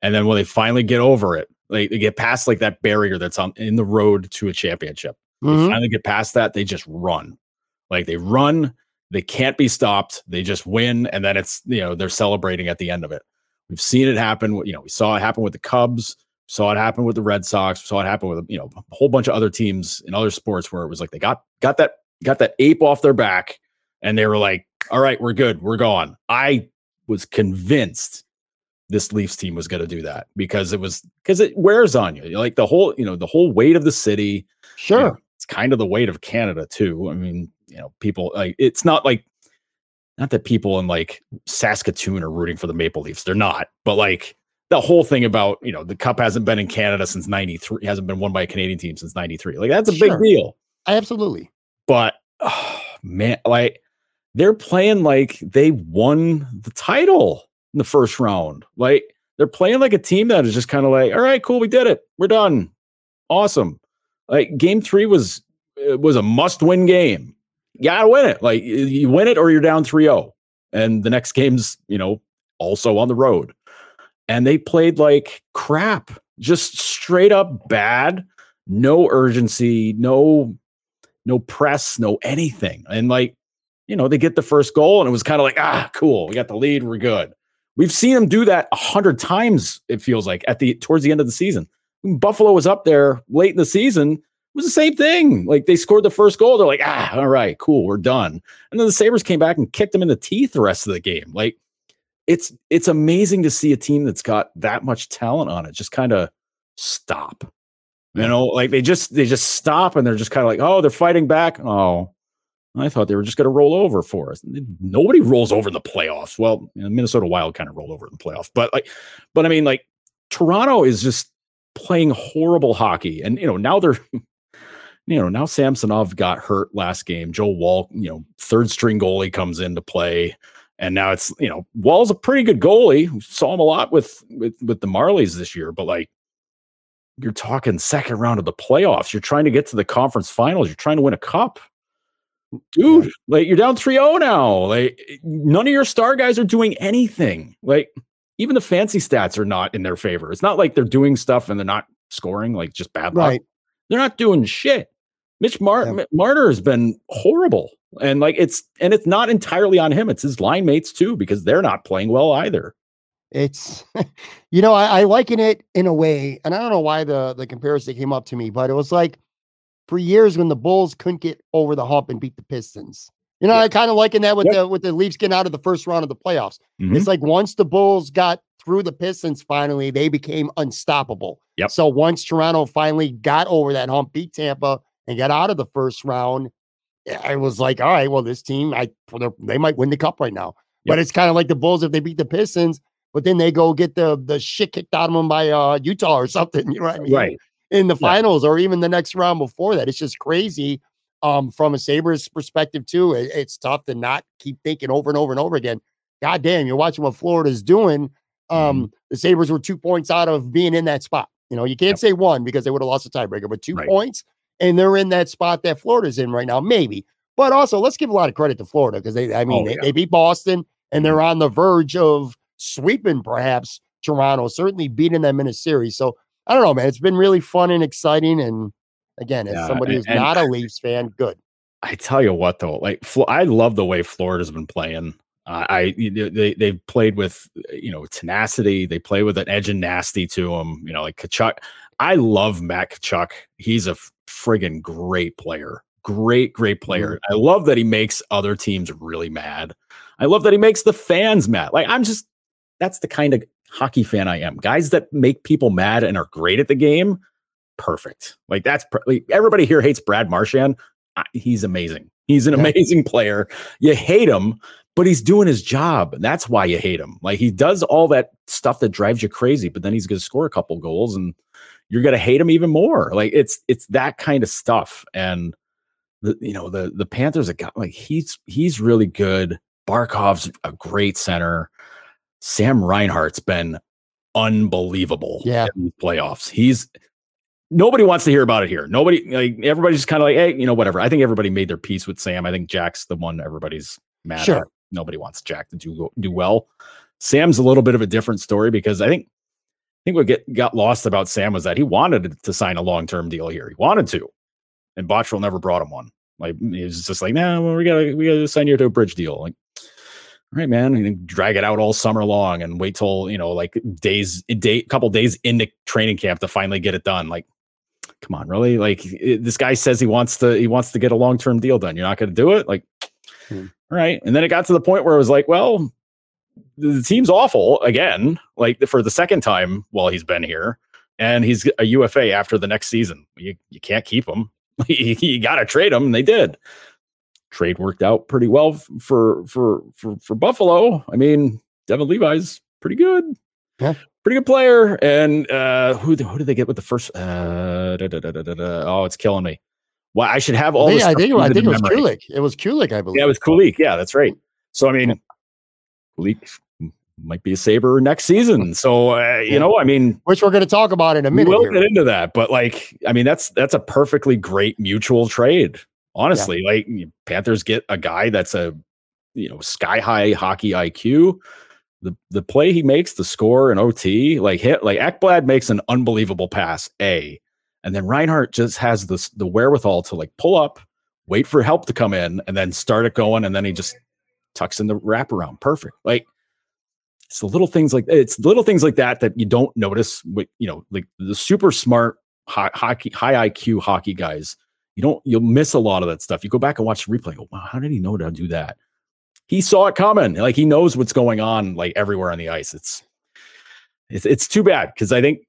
And then when they finally get over it, like they get past like that barrier that's on in the road to a championship. They Mhm. finally get past that, they just run. Like they run, they can't be stopped. They just win, and then it's you know they're celebrating at the end of it. We've seen it happen. You know, we saw it happen with the Cubs, saw it happen with the Red Sox, saw it happen with you know a whole bunch of other teams in other sports where it was like they got got that got that ape off their back, and they were like, "All right, we're good, we're gone." I was convinced this Leafs team was going to do that because it was because it wears on you. Like the whole, you know, the whole weight of the city. you Sure. know, it's kind of the weight of Canada too. I mean, you know, people like it's not like not that people in like Saskatoon are rooting for the Maple Leafs. They're not, but like the whole thing about you know the cup hasn't been in Canada since '93, hasn't been won by a Canadian team since '93. Like that's a Sure. big deal. Absolutely. But oh, man, like they're playing like they won the title in the first round. Like they're playing like a team that is just kind of like, all right, cool, we did it, we're done, awesome. Like game three was it was a must-win game. You gotta win it. Like you- win it or you're down 3-0. And the next game's, you know, also on the road. And they played like crap, just straight up bad, no urgency, no no press, no anything. And like, you know, they get the first goal and it was kind of like, ah, cool, we got the lead, we're good. We've seen them do that a hundred times, it feels like, at the towards the end of the season. Buffalo was up there late in the season, was the same thing. Like they scored the first goal, they're like, ah, all right, cool, we're done. And then the Sabres came back and kicked them in the teeth the rest of the game. Like it's it's amazing to see a team that's got that much talent on it just kind of stop. You know, like they just they just stop and they're just kind of like, oh, they're fighting back. Oh, I thought they were just going to roll over for us. Nobody rolls over in the playoffs. Well, you know, Minnesota Wild kind of rolled over in the playoffs, but like, but I mean, like Toronto is just playing horrible hockey, and you know now they're, you know, now Samsonov got hurt last game. Joe Woll, you know, third string goalie comes into play. And now it's you know Woll's a pretty good goalie. We saw him a lot with with with the Marlies this year, but like you're talking second round of the playoffs. You're trying to get to the conference finals. You're trying to win a cup. Dude, like you're down 3-0 now. Like none of your star guys are doing anything. Like even the fancy stats are not in their favor. It's not like they're doing stuff and they're not scoring like just bad luck. Right. They're not doing shit. Mitch Mar- Yeah. M- Marner has been horrible. And like it's and it's not entirely on him. It's his line mates too, because they're not playing well either. It's, you know, I, I liken it in a way, and I don't know why the the comparison came up to me, but it was like for years when the Bulls couldn't get over the hump and beat the Pistons, You know, Yeah. I kind of liken that with Yep. the with the Leafs getting out of the first round of the playoffs. Mhm. It's like once the Bulls got through the Pistons, finally they became unstoppable. Yep. So once Toronto finally got over that hump, beat Tampa, and got out of the first round, I was like, all right, well, this team, I they're- might win the cup right now. But it's kind of like the Bulls if they beat the Pistons, but then they go get the the shit kicked out of them by uh, Utah or something. You know what I mean? right. in the Yeah. finals or even the next round before that. It's just crazy. Um, from a Sabres perspective, too, it- it's tough to not keep thinking over and over and over again. God damn, you're watching what Florida's doing. Um, Mm-hmm. the Sabres were two points out of being in that spot. You know, you can't Yep. say one because they would have lost a tiebreaker, but two Right. points, and they're in that spot that Florida's in right now, maybe. But also, let's give a lot of credit to Florida because they, I mean, Oh, they, yeah. Mm-hmm. they beat Boston and they're on the verge of sweeping perhaps Toronto, certainly beating them in a series. So I don't know, man. It's been really fun and exciting. And again, as Yeah, somebody who's and- not a Leafs fan, good. I tell you what, though, like I love the way Florida's been playing. Uh, I they they've played with you know tenacity. They play with an edge and nasty to them. You know, like Tkachuk. I love Matt Tkachuk. He's a friggin' great player. Great, great player. Mm-hmm. I love that he makes other teams really mad. I love that he makes the fans mad. Like I'm just that's the kind of hockey fan I am. Guys that make people mad and are great at the game. Perfect. Like that's per- like, everybody here hates Brad Marchand. I- he's amazing. He's an amazing player. You hate him, but he's doing his job. And that's why you hate him. Like he does all that stuff that drives you crazy, but then he's going to score a couple goals and you're going to hate him even more. Like it's it's that kind of stuff. And the you know the the Panthers have got like he's he's really good. Barkov's a great center. Sam Reinhart's been unbelievable Yeah. in these playoffs. He's nobody wants to hear about it here. Nobody like everybody's just kind of like, hey, you know, whatever. I think everybody made their peace with Sam. I think Jack's the one everybody's mad Sure. at. Nobody wants Jack to do do well. Sam's a little bit of a different story because I think think what get got lost about Sam was that he wanted to sign a long term deal here. He wanted to, and Botterill never brought him one. Like he was just like, nah, well, we gotta we gotta sign you to a bridge deal. Like, all right, man, and drag it out all summer long and wait till you know like days day couple days into training camp to finally get it done. Like, come on, really? Like it- this guy says he wants to he wants to get a long term deal done. You're not going to do it? Like, Hmm. all right. And then it got to the point where it was like, well, the team's awful again, like for the second time while he's been here, and he's a UFA after the next season. You you can't keep him. you, got to trade him, and they did. Trade worked out pretty well for for for for Buffalo. I mean, Devon Levi's pretty good. Yeah. Pretty good player. And uh who who did they get with the first uh da, da, da, oh it's killing me. Well, I should have all think, I think, I think it was Kulich. Kulich. It was Kulich, I believe. Yeah, it was Kulich. Yeah, that's right. So I mean, Kulich might be a Sabre next season. So uh, you Yeah. know, I mean, Which we're going to talk about in a minute. We'll here. get into that, but like, I mean, that's that's a perfectly great mutual trade. Honestly, like Panthers get a guy that's a you know sky high hockey IQ. The the play he makes, the score and OT, like hit like Ekblad makes an unbelievable pass, A, and then Reinhart just has this the wherewithal to like pull up, wait for help to come in, and then start it going, and then he just tucks in the wraparound. Perfect. Like it's the little things like it's little things like that that you don't notice. With you know, like the super smart ho- hockey, high IQ hockey guys, you don't you'll miss a lot of that stuff. You go back and watch the replay. Go, wow, how did he know to do that? He saw it coming. Like he knows what's going on, like everywhere on the ice. It's it's it's too bad because I think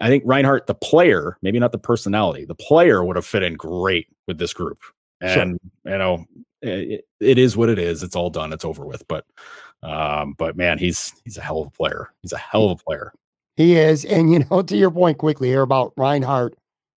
I think Reinhart, the player, maybe not the personality, the player would have fit in great with this group. Sure. And you know, it, it is what it is. It's all done. It's over with. But um, but man, he's he's a hell of a player. He's a hell of a player. He is. And, you know, to your point quickly here about Reinhart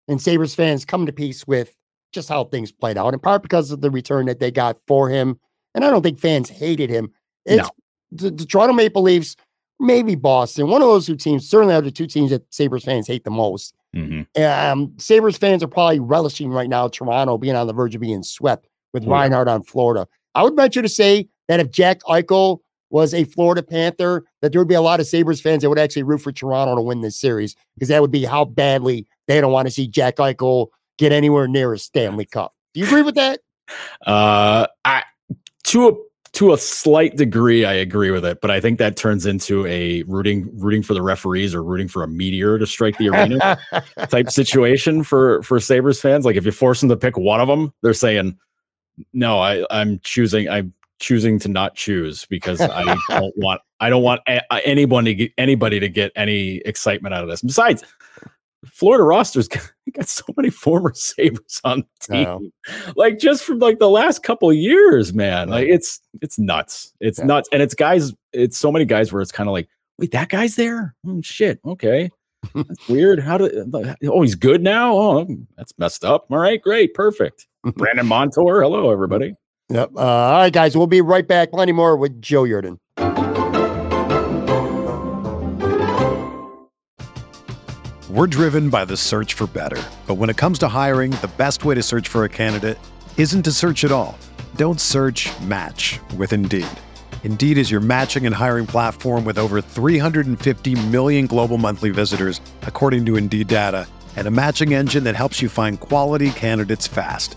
and Sabres fans come to peace with just how things played out, in part because of the return that they got for him. And I don't think fans hated him. It's the, the Toronto Maple Leafs, maybe Boston, one of those two teams, certainly are the two teams that Sabres fans hate the most. Mhm. Um, Sabres fans are probably relishing right now Toronto being on the verge of being swept with yeah. Reinhart on Florida. I would venture to say that if Jack Eichel was a Florida Panther, that there would be a lot of Sabres fans that would actually root for Toronto to win this series because that would be how badly they don't want to see Jack Eichel get anywhere near a Stanley Cup. Do you agree with that? Uh, I to a to a slight degree, I agree with it, but I think that turns into a rooting rooting for the referees or rooting for a meteor to strike the arena type situation for for Sabres fans. Like if you force them to pick one of them, they're saying No, I I'm choosing I'm choosing to not choose because I don't want I don't want a, anybody to get, anybody to get any excitement out of this. Besides, Florida roster's got, got so many former Sabres on the team. Oh. Like just from like the last couple of years, man. Like it's it's nuts. It's Yeah. nuts. And it's guys, it's so many guys where it's kind of like, wait, that guy's there? Oh shit. Okay. That's weird. How did uh, oh he's good now? Oh, that's messed up. All right, great, perfect. Brandon Montour. Hello, everybody. Yep. Uh, all right, guys. We'll be right back. Plenty more with Joe Yerdon. We're driven by the search for better. But when it comes to hiring, the best way to search for a candidate isn't to search at all. Don't search match with Indeed. Indeed is your matching and hiring platform with over 350 million global monthly visitors, according to Indeed data, and a matching engine that helps you find quality candidates fast.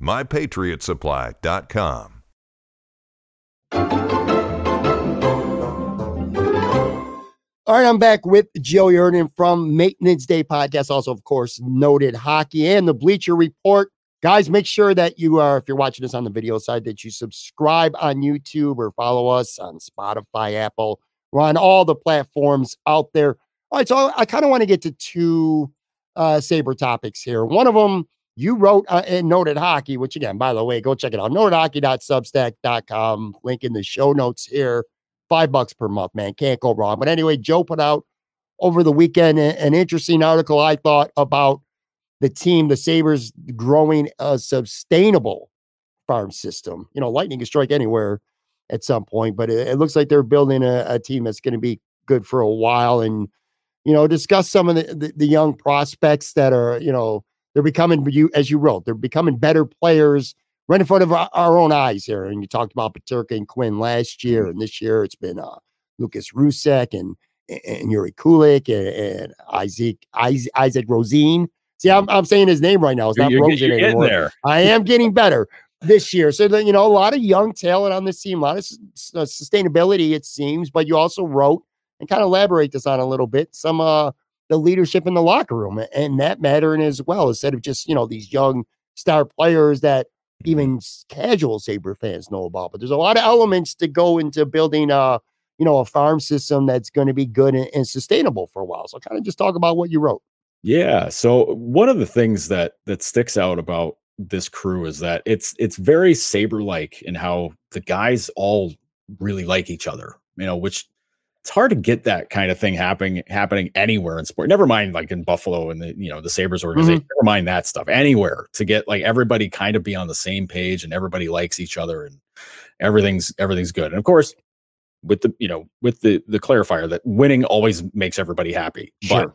MyPatriotSupply.com. All right, I'm back with Joe Yerdon from Maintenance Day Podcast. Also, of course, noted hockey and the Bleacher Report. Guys, make sure that you are, if you're watching this on the video side, that you subscribe on YouTube or follow us on Spotify, Apple. We're on all the platforms out there. All right, so I kind of want to get to two uh, Sabre topics here. One of them, you wrote uh, in Noted Hockey, which again, by the way, go check it out. NotedHockey.substack.com. Link in the show notes here. Five bucks per month, man. Can't go wrong. But anyway, Joe put out over the weekend an interesting article, I thought, about the team, the Sabres growing a sustainable farm system. You know, lightning can strike anywhere at some point, but it, it looks like they're building a, a team that's going to be good for a while and, you know, discuss some of the, the, the young prospects that are, you know, they're becoming, you as you wrote, they're becoming better players right in front of our, our own eyes here. And you talked about Peterka and Quinn last year, and this year it's been uh, Lukas Rousek and and Jiri Kulich and, and Isaac Isaac, Isaac Rosén. See, I'm, I'm saying his name right now. It's not You're, Rosen you're anymore. there. I am getting better this year. So, you know, a lot of young talent on this team, a lot of uh, sustainability, it seems. But you also wrote and kind of elaborate this on a little bit some uh the leadership in the locker room and that mattering as well, instead of just, you know, these young star players that even casual Sabre fans know about. But there's a lot of elements to go into building a, you know, a farm system that's going to be good and, and sustainable for a while. So kind of just talk about what you wrote. Yeah. So one of the things that that sticks out about this crew is that it's it's very Sabre like in how the guys all really like each other. You know, which it's hard to get that kind of thing happening happening anywhere in sport. Never mind like in Buffalo and the you know the Sabres organization. Never mind that stuff. Anywhere to get like everybody kind of be on the same page and everybody likes each other and everything's everything's good. And of course, with the you know with the the clarifier that winning always makes everybody happy. Sure.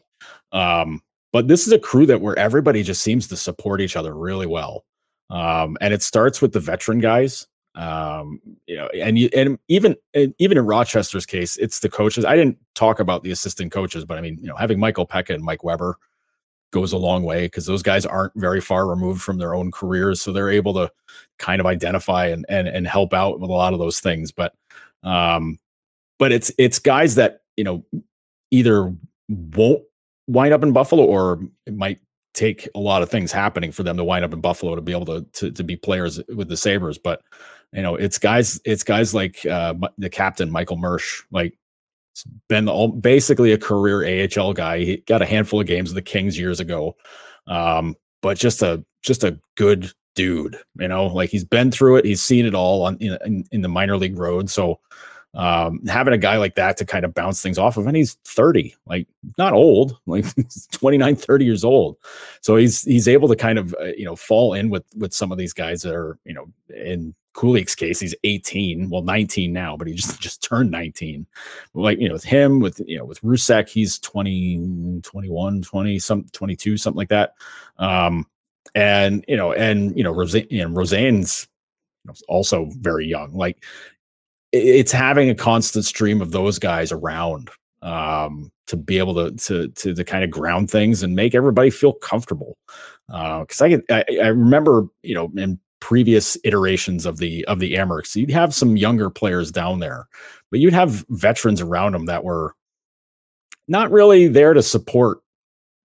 But um but this is a crew that where everybody just seems to support each other really well. Um, and it starts with the veteran guys. Um, you know, and you and even and even in Rochester's case, it's the coaches. I didn't talk about the assistant coaches, but I mean, you know, having Michael Peca and Mike Weber goes a long way because those guys aren't very far removed from their own careers, so they're able to kind of identify and and and help out with a lot of those things. But um, but it's it's guys that you know either won't wind up in Buffalo or it might take a lot of things happening for them to wind up in Buffalo to be able to to, to be players with the Sabres. But you know, it's guys, it's guys like uh, the captain Michael Mersch, like been the all, basically a career AHL guy. He got a handful of games with the Kings years ago, um, but just a just a good dude. You know, like he's been through it. He's seen it all on in, in the minor league road. So um, having a guy like that to kind of bounce things off of, and he's 30, like not old, like he's 29, 30 years old. So he's he's able to kind of uh, you know fall in with with some of these guys that are you know in Kulich's case, he's 18, well 19 now, but he just just turned 19. Like you know with him, with you know with Rousek, he's 20, 21, 20, some 22, something like that. Um, and you know, and you know, Rosén, you know, Rosén's also very young. Like it's having a constant stream of those guys around um, to be able to, to to to kind of ground things and make everybody feel comfortable. Because uh, I, I, I remember you know in previous iterations of the of the Amerks, you'd have some younger players down there, but you'd have veterans around them that were not really there to support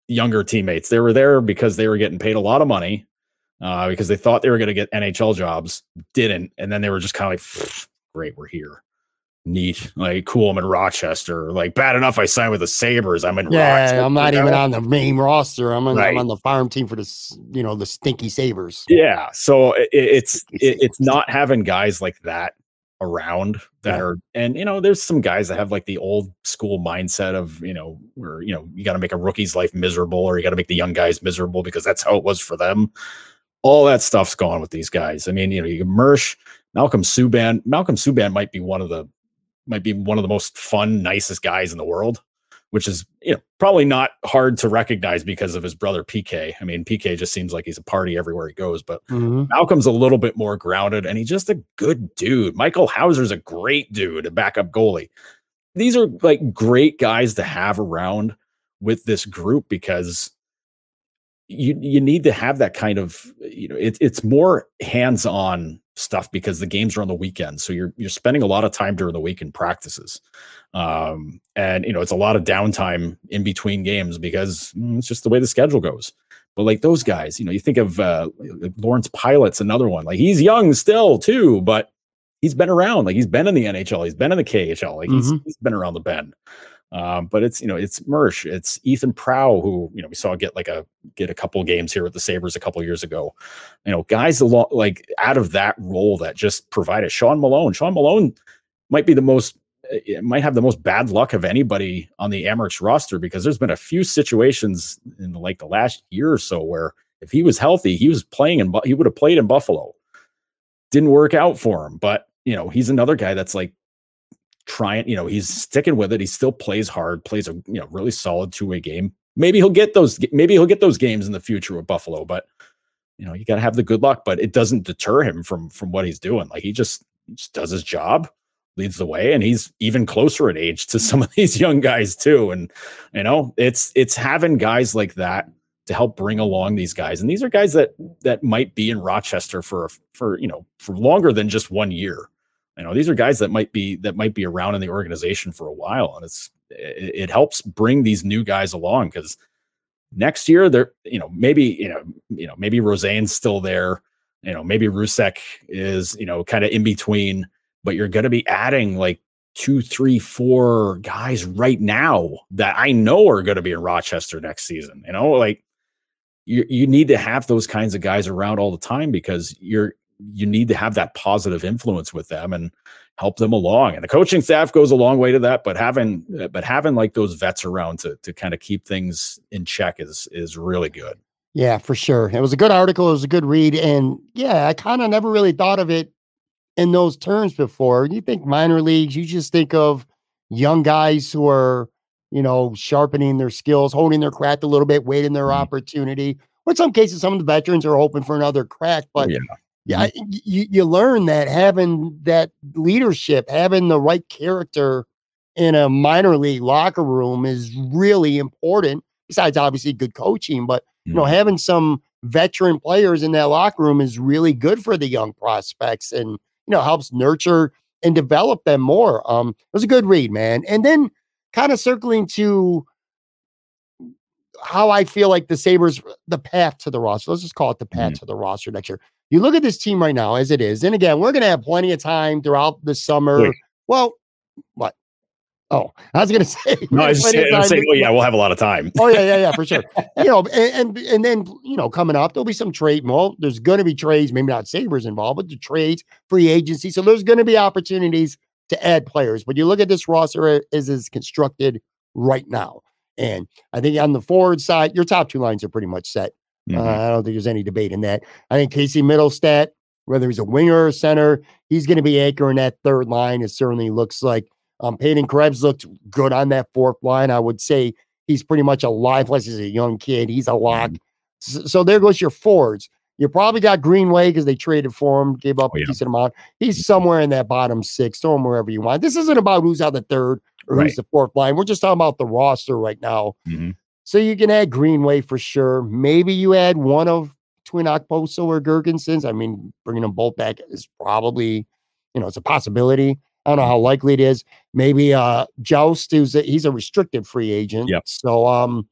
younger teammates. They were there because they were getting paid a lot of money uh, because they thought they were going to get NHL jobs, didn't, and then they were just kind of like great, we're here. Neat, like cool. I'm in Rochester. Like bad enough, I signed with the Sabres. I'm in. Yeah, Rochester, I'm not even on the main roster. I'm on, Right. I'm on the farm team for the you know the stinky Sabres. Yeah, so it, it's it, it's not having guys like that around that Yeah. are and you know there's some guys that have like the old school mindset of you know where you know you got to make a rookie's life miserable or you got to make the young guys miserable because that's how it was for them all that stuff's gone with these guys i mean you know you Mersch malcolm subban malcolm subban might be one of the might be one of the most fun nicest guys in the world which is you know probably not hard to recognize because of his brother pk i mean pk just seems like he's a party everywhere he goes but Mhm. Malcolm's a little bit more grounded and he's just a good dude. Michael Houser's a great dude, a backup goalie. These are like great guys to have around with this group because you you need to have that kind of you know it, it's more hands-on stuff because the games are on the weekend so you're you're spending a lot of time during the week in practices. Um and you know it's a lot of downtime in between games because mm, it's just the way the schedule goes. But like those guys you know you think of uh lawrence Pilut's another one like he's young still too but he's been around like he's been in the nhl he's been in the khl like he's, Mhm. he's been around the bend um, but it's you know it's Mersch, it's Ethan Prow who you know we saw get like a get a couple games here with the Sabres a couple years ago. You know, guys along like out of that role that just provided Sean Malone. Sean Malone might be the most uh, might have the most bad luck of anybody on the Amerks roster because there's been a few situations in like the last year or so where if he was healthy, he was playing in Bu- he would have played in Buffalo. Didn't work out for him, but you know he's another guy that's like trying, you know, he's sticking with it. He still plays hard, plays a you know really solid two way game. Maybe he'll get those. Maybe he'll get those games in the future with Buffalo, but you know you got to have the good luck. But it doesn't deter him from from what he's doing. Like he just just does his job, leads the way, and he's even closer in age to some of these young guys too. And you know it's it's having guys like that to help bring along these guys. And these are guys that that might be in Rochester for for you know for longer than just one year you know these are guys that might be that might be around in the organization for a while and it's it, it helps bring these new guys along because next year they're you know maybe you know you know maybe Rosén's still there you know maybe Rousek is you know kind of in between but you're going to be adding like two three four guys right now that I know are going to be in Rochester next season you know like you you need to have those kinds of guys around all the time because you're you need to have that positive influence with them and help them along. And the coaching staff goes a long way to that, but having uh, but having like those vets around to to kind of keep things in check is is really good. Yeah, for sure. It was a good article. It was a good read. And yeah, I kind of never really thought of it in those terms before. You think minor leagues, you just think of young guys who are, you know, sharpening their skills, honing their craft a little bit, waiting their Mhm. opportunity. Or in some cases, some of the veterans are hoping for another crack. But yeah. Yeah, you, you learn that having that leadership, having the right character in a minor league locker room is really important. Besides, obviously, good coaching, but you know, Mhm. having some veteran players in that locker room is really good for the young prospects and you know helps nurture and develop them more. Um, it was a good read, man. And then kind of circling to how I feel like the Sabres, the path to the roster. Let's just call it the path Mhm. to the roster next year. You look at this team right now as it is, and again, we're going to have plenty of time throughout the summer. Wait. Well, what? Oh, I was going to say. No, I was just plenty of saying, I was time saying, oh yeah, we'll have a lot of time. oh yeah, yeah, yeah, for sure. you know, and, and and then you know, coming up, there'll be some trade. Well, there's going to be trades, maybe not Sabres involved, but the trades, free agency. So there's going to be opportunities to add players. But you look at this roster as is constructed right now, and I think on the forward side, your top two lines are pretty much set. Uh, Mhm. I don't think there's any debate in that. I think Casey Mittelstadt, whether he's a winger or center, he's going to be anchoring that third line. It certainly looks like. Um, Peyton Krebs looked good on that fourth line. I would say he's pretty much a live. Plus, he's a young kid. He's a lock. S- So, there goes your forwards. You probably got Greenway because they traded for him, gave up Oh, a yeah. decent amount. He's somewhere in that bottom six. Throw him wherever you want. This isn't about who's on the third or Right. who's the fourth line. We're just talking about the roster right now. Mhm. So you can add Greenway for sure. Maybe you add one of Twin Okposo or Girgensons. I mean, bringing them both back is probably, you know, it's a possibility. I don't know how likely it is. Maybe uh Jost, who's a, he's a restricted free agent. Yep. So um,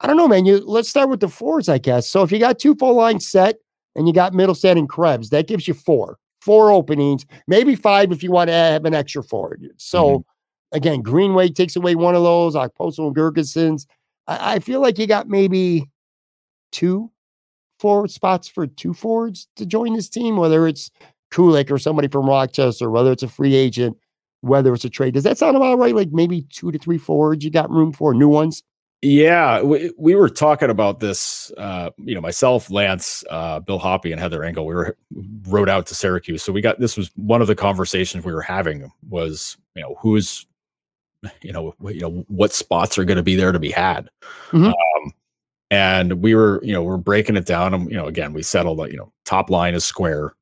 I don't know, man. You let's start with the fours, I guess. So if you got two full line set and you got Mittelstadt and Krebs, that gives you four, four openings, maybe five if you want to have an extra forward. So again, Greenway takes away one of those, Okposo and Girgensons. I, I feel like you got maybe two forward spots for two forwards to join this team, whether it's Kulich or somebody from Rochester, whether it's a free agent, whether it's a trade. Does that sound about right? Like maybe two to three forwards you got room for new ones? Yeah, we, we were talking about this. Uh, you know, myself, Lance, uh, Bill Hoppe, and Heather Engel. We were rode out to Syracuse, so we got this was one of the conversations we were having was you know who's you know you know what spots are going to be there to be had, Mhm. um, and we were you know we're breaking it down. And you know, again, we settled that you know top line is square,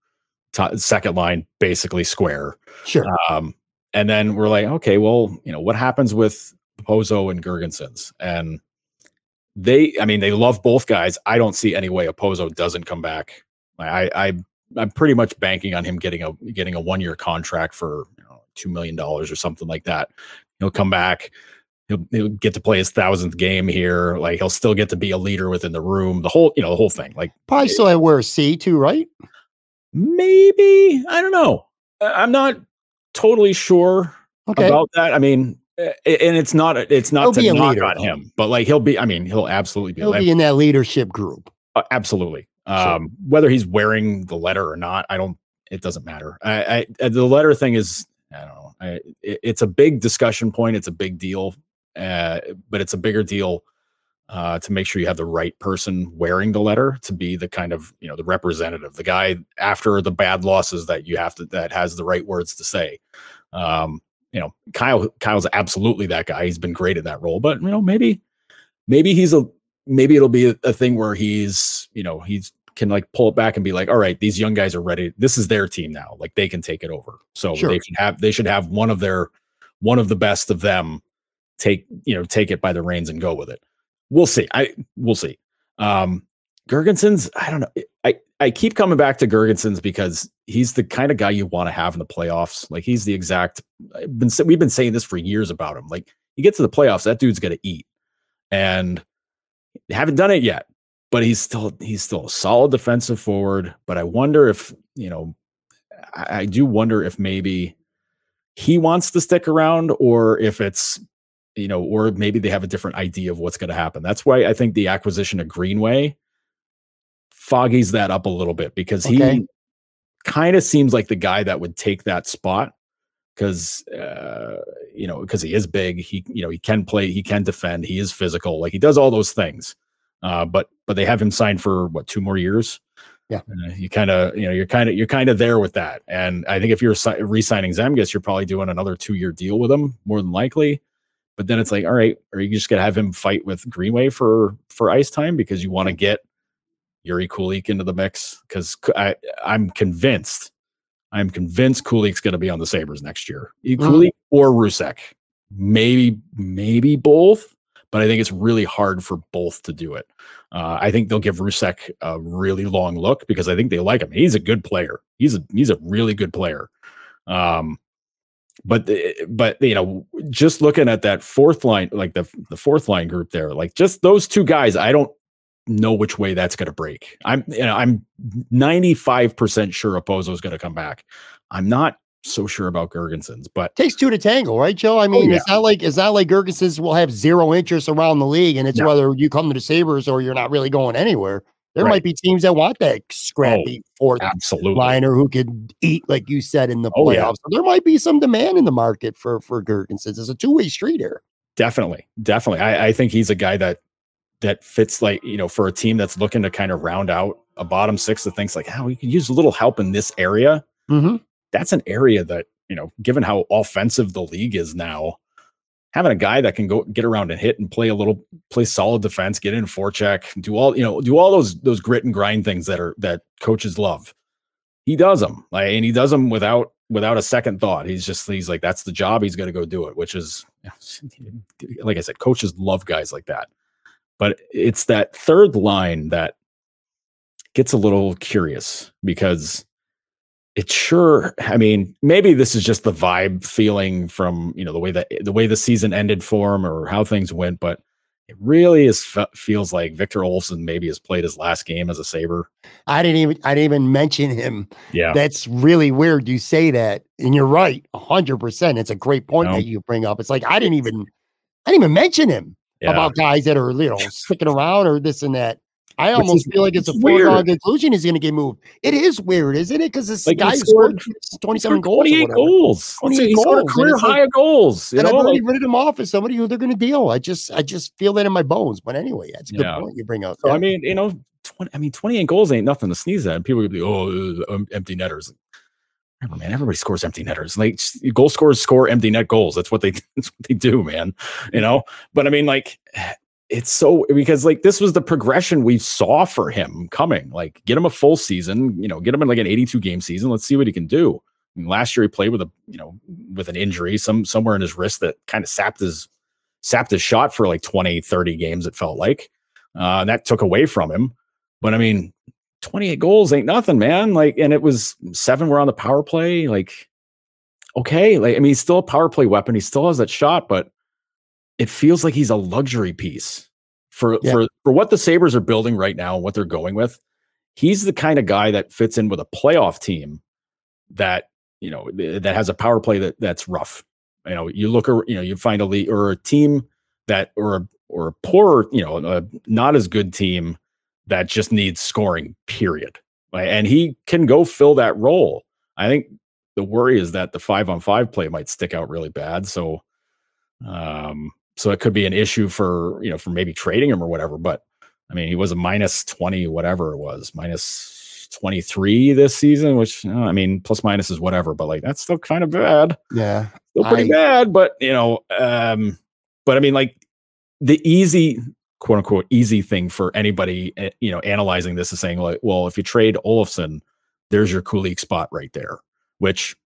top, second line basically square, Sure. um, and then we're like, okay, well, you know, what happens with Pozo and Girgensons? And they, I mean, they love both guys. I don't see any way Okposo doesn't come back. I, I, I'm pretty much banking on him getting a getting a one year contract for you know, two million dollars or something like that. He'll come back. He'll, he'll get to play his thousandth game here. Like he'll still get to be a leader within the room. The whole, you know, the whole thing. Like Probably still wear a C too, right? maybe I don't know. I'm not totally sure Okay. about that. I mean, and it's not it's not He'll to be a knock leader, on though. him, but like he'll be. I mean, he'll absolutely be. He'll be in that leadership group. uh, absolutely. Sure. Um, whether he's wearing the letter or not, I don't. It doesn't matter. I, I the letter thing is. I don't know. It, it's a big discussion point. It's a big deal, uh, but it's a bigger deal uh, to make sure you have the right person wearing the letter to be the kind of you know the representative, the guy after the bad losses that you have to that has the right words to say. Um, you know, Kyle Kyle's absolutely that guy. He's been great at that role, but you know maybe maybe he's a maybe it'll be a, a thing where he's you know he's can like pull it back and be like all right these young guys are ready this is their team now like they can take it over so Sure. they should have they should have one of their one of the best of them take you know take it by the reins and go with it we'll see i we'll see um Girgensons, I don't know. I, I keep coming back to Girgensons because he's the kind of guy you want to have in the playoffs. Like he's the exact. I've been we've been saying this for years about him. Like you get to the playoffs, that dude's gonna eat, and haven't done it yet. But he's still he's still a solid defensive forward. But I wonder if you know, I, I do wonder if maybe he wants to stick around, or if it's you know, or maybe they have a different idea of what's going to happen. That's why I think the acquisition of Greenway foggies that up a little bit because Okay. he kind of seems like the guy that would take that spot because uh, you know because he is big he you know he can play he can defend he is physical like he does all those things uh, but but they have him signed for what two more years Yeah. uh, you kind of you know you're kind of you're kind of there with that and i think if you're si- re-signing zemgus you're probably doing another two year deal with him more than likely But then it's like, all right, are you just gonna have him fight with Greenway for for ice time because you want to get Jiri Kulich into the mix? Because I I'm convinced, I'm convinced Kulich's gonna be on the Sabres next year. E- Mhm. Kulich or Rousek, maybe maybe both, but I think it's really hard for both to do it. Uh, I think they'll give Rousek a really long look because I think they like him. He's a good player. He's a he's a really good player. Um, but the, but you know, just looking at that fourth line, like the the fourth line group there, like just those two guys, I don't know which way that's going to break. I'm you know I'm 95 percent sure Okposo is going to come back. I'm not so sure about Girgensons, but Takes two to tangle, right, Joe? I mean, Oh, yeah. it's not like it's not like Girgensons will have zero interest around the league, and it's No. whether you come to the Sabres or you're not really going anywhere. There Right. might be teams that want that scrappy fourth absolutely. liner who could eat, like you said, in the Oh, playoffs. yeah. So there might be some demand in the market for for Girgensons. It's a two way street here. Definitely, definitely. I, I think he's a guy that that fits like you know for a team that's looking to kind of round out a bottom six that thinks like, how we could use a little help in this area. Mm-hmm. That's an area that you know, given how offensive the league is now, having a guy that can go get around and hit and play a little, play solid defense, get in forecheck, do all you know, do all those those grit and grind things that are that coaches love. He does them, like, and he does them without without a second thought. He's just he's like that's the job. He's going to go do it, which is like I said, coaches love guys like that. But it's that third line that gets a little curious because it sure i mean maybe this is just the vibe feeling from you know the way that the way the season ended for him or how things went but it really is feels like victor Olofsson maybe has played his last game as a Sabre I didn't even I didn't even mention him. yeah That's really weird. You say that, and you're right, hundred percent. It's a great point No. that you bring up. It's like I didn't even I didn't even mention him yeah about guys that are you know sticking around or this and that. I almost is- feel like it's a foregone conclusion he's going to get moved. It is weird, isn't it? Because this Like, guy scored- scored 27 Scored goals. 28 goals 28 he scored goals, a career it's like- of goals you and I've already like- written him off as somebody who they're going to deal. I just, I just feel that in my bones. But anyway, that's a good Yeah. point you bring up. so Yeah. i mean you know 20, i mean 28 goals ain't nothing to sneeze at people could be oh uh, empty netters Whatever, man everybody scores empty netters like goal scorers score empty net goals that's what they that's what they do man you know but i mean like it's so because like this was the progression we saw for him coming like get him a full season you know get him in like an 82 game season let's see what he can do. Last year he played with a you know with an injury some somewhere in his wrist that kind of sapped his sapped his shot for like 20 30 games it felt like. Uh and that took away from him. But i mean 28 goals ain't nothing man. Like and it was seven were on the power play like okay. Like i mean he's still a power play weapon. He still has that shot but it feels like he's a luxury piece for Yeah. for for what the sabres are building right now and what they're going with. He's the kind of guy that fits in with a playoff team that you know that has a power play that that's rough. You know you look ar- you know you find a league or a team that or a or a poor you know a not as good team that just needs scoring period. And he can go fill that role. I think the worry is that the five on five play might stick out really bad. So um so it could be an issue for you know for maybe trading him or whatever but i mean he was a minus 20 whatever it was minus 23 this season which uh, i mean plus minus is whatever but like that's still kind of bad yeah. still pretty I- bad but you know um but i mean like the easy quote unquote easy thing for anybody eh, you know analyzing this is saying like well if you trade Olofsson there's your Kulich spot right there which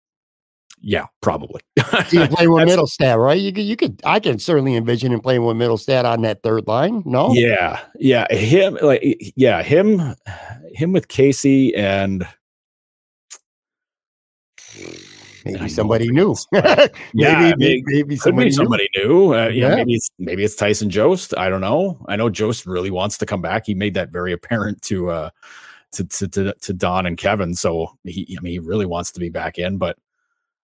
yeah probably Do you play with right? You could, you could, I can certainly envision him playing with Mittelstadt on that third line. No, Yeah, yeah, him like yeah, him, him with Casey and maybe somebody new. maybe, Yeah, maybe, somebody, somebody new. Uh, yeah, Yeah. maybe it's maybe it's Tyson Jost. I don't know. I know Jost really wants to come back. He made that very apparent to uh to to to, to Don and Kevin. So he I mean he really wants to be back in, but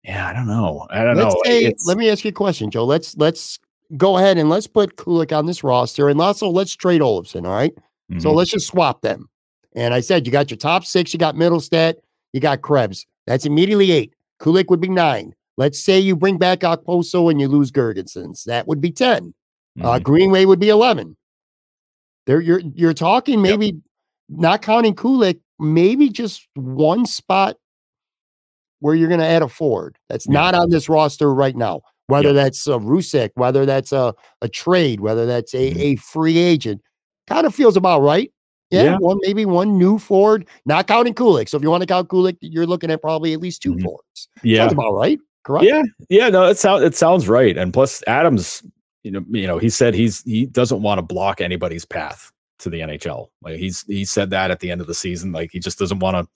yeah, I don't know. I don't Let's know. say, let me ask you a question, Joe. Let's let's go ahead and let's put Kulich on this roster, and also let's trade Olofsson. All right? So Mhm. let's just swap them. And I said you got your top six. You got Mittelstadt. You got Krebs. That's immediately eight. Kulich would be nine. Let's say you bring back Okposo and you lose Girgensons. That would be ten. Uh, Mhm. Greenway would be eleven. There, you're you're talking maybe not counting Kulich, maybe just one spot where you're going to add a forward. That's Yeah. not on this roster right now. whether Yep. that's a Rousek, whether that's a, a trade, whether that's a, Mhm. a free agent. Kind of feels about right. Yeah, Yeah. one maybe one new Ford, not counting Kulich. So if you want to count Kulich, you're looking at probably at least 2 Mhm. Fords. Yeah. Sounds about right. Correct. Yeah, yeah, no, it sounds it sounds right. And plus, Adams, you know, you know, he said he's he doesn't want to block anybody's path to the NHL. Like he's he said that at the end of the season. Like he just doesn't want to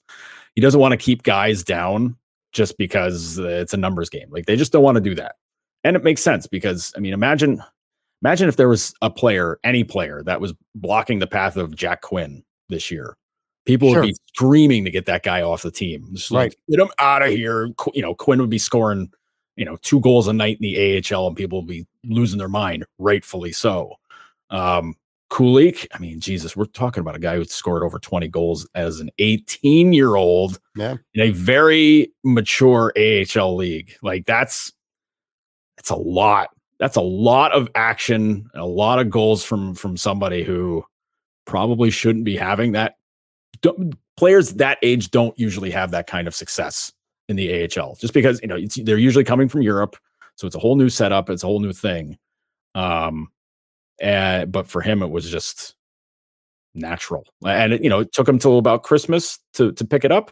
he doesn't want to keep guys down just because it's a numbers game. Like they just don't want to do that. And it makes sense because I mean, imagine imagine if there was a player, any player that was blocking the path of Jack Quinn this year. People Sure. would be screaming to get that guy off the team. Just like, Right. get him out of here. Qu- You know, Quinn would be scoring, you know, two goals a night in the AHL and people would be losing their mind, rightfully so. Um, Kulich, I mean, Jesus, we're talking about a guy who scored over 20 goals as an 18 year old Yeah. in a very mature AHL league. Like that's that's a lot. That's a lot of action and a lot of goals from from somebody who probably shouldn't be having that. Players that age don't usually have that kind of success in the AHL just because you know it's, they're usually coming from Europe, so it's a whole new setup, it's a whole new thing. Um, and but for him, it was just natural, and it, you know it took him till about Christmas to to pick it up.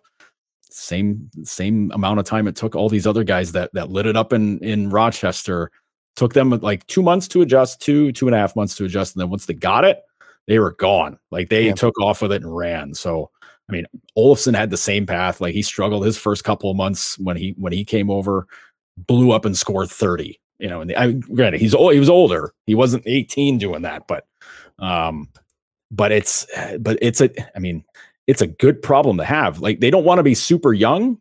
Same same amount of time it took all these other guys that that lit it up in in Rochester. Took them like two months to adjust, two two and a half months to adjust, and then once they got it, they were gone. Like they Yeah. took off with it and ran. So I mean, Olofsson had the same path. Like he struggled his first couple of months when he when he came over, blew up and scored thirty. You know, and the, I granted he's old, he was older. He wasn't eighteen doing that, but um, but it's but it's a I mean it's a good problem to have. Like they don't want to be super young,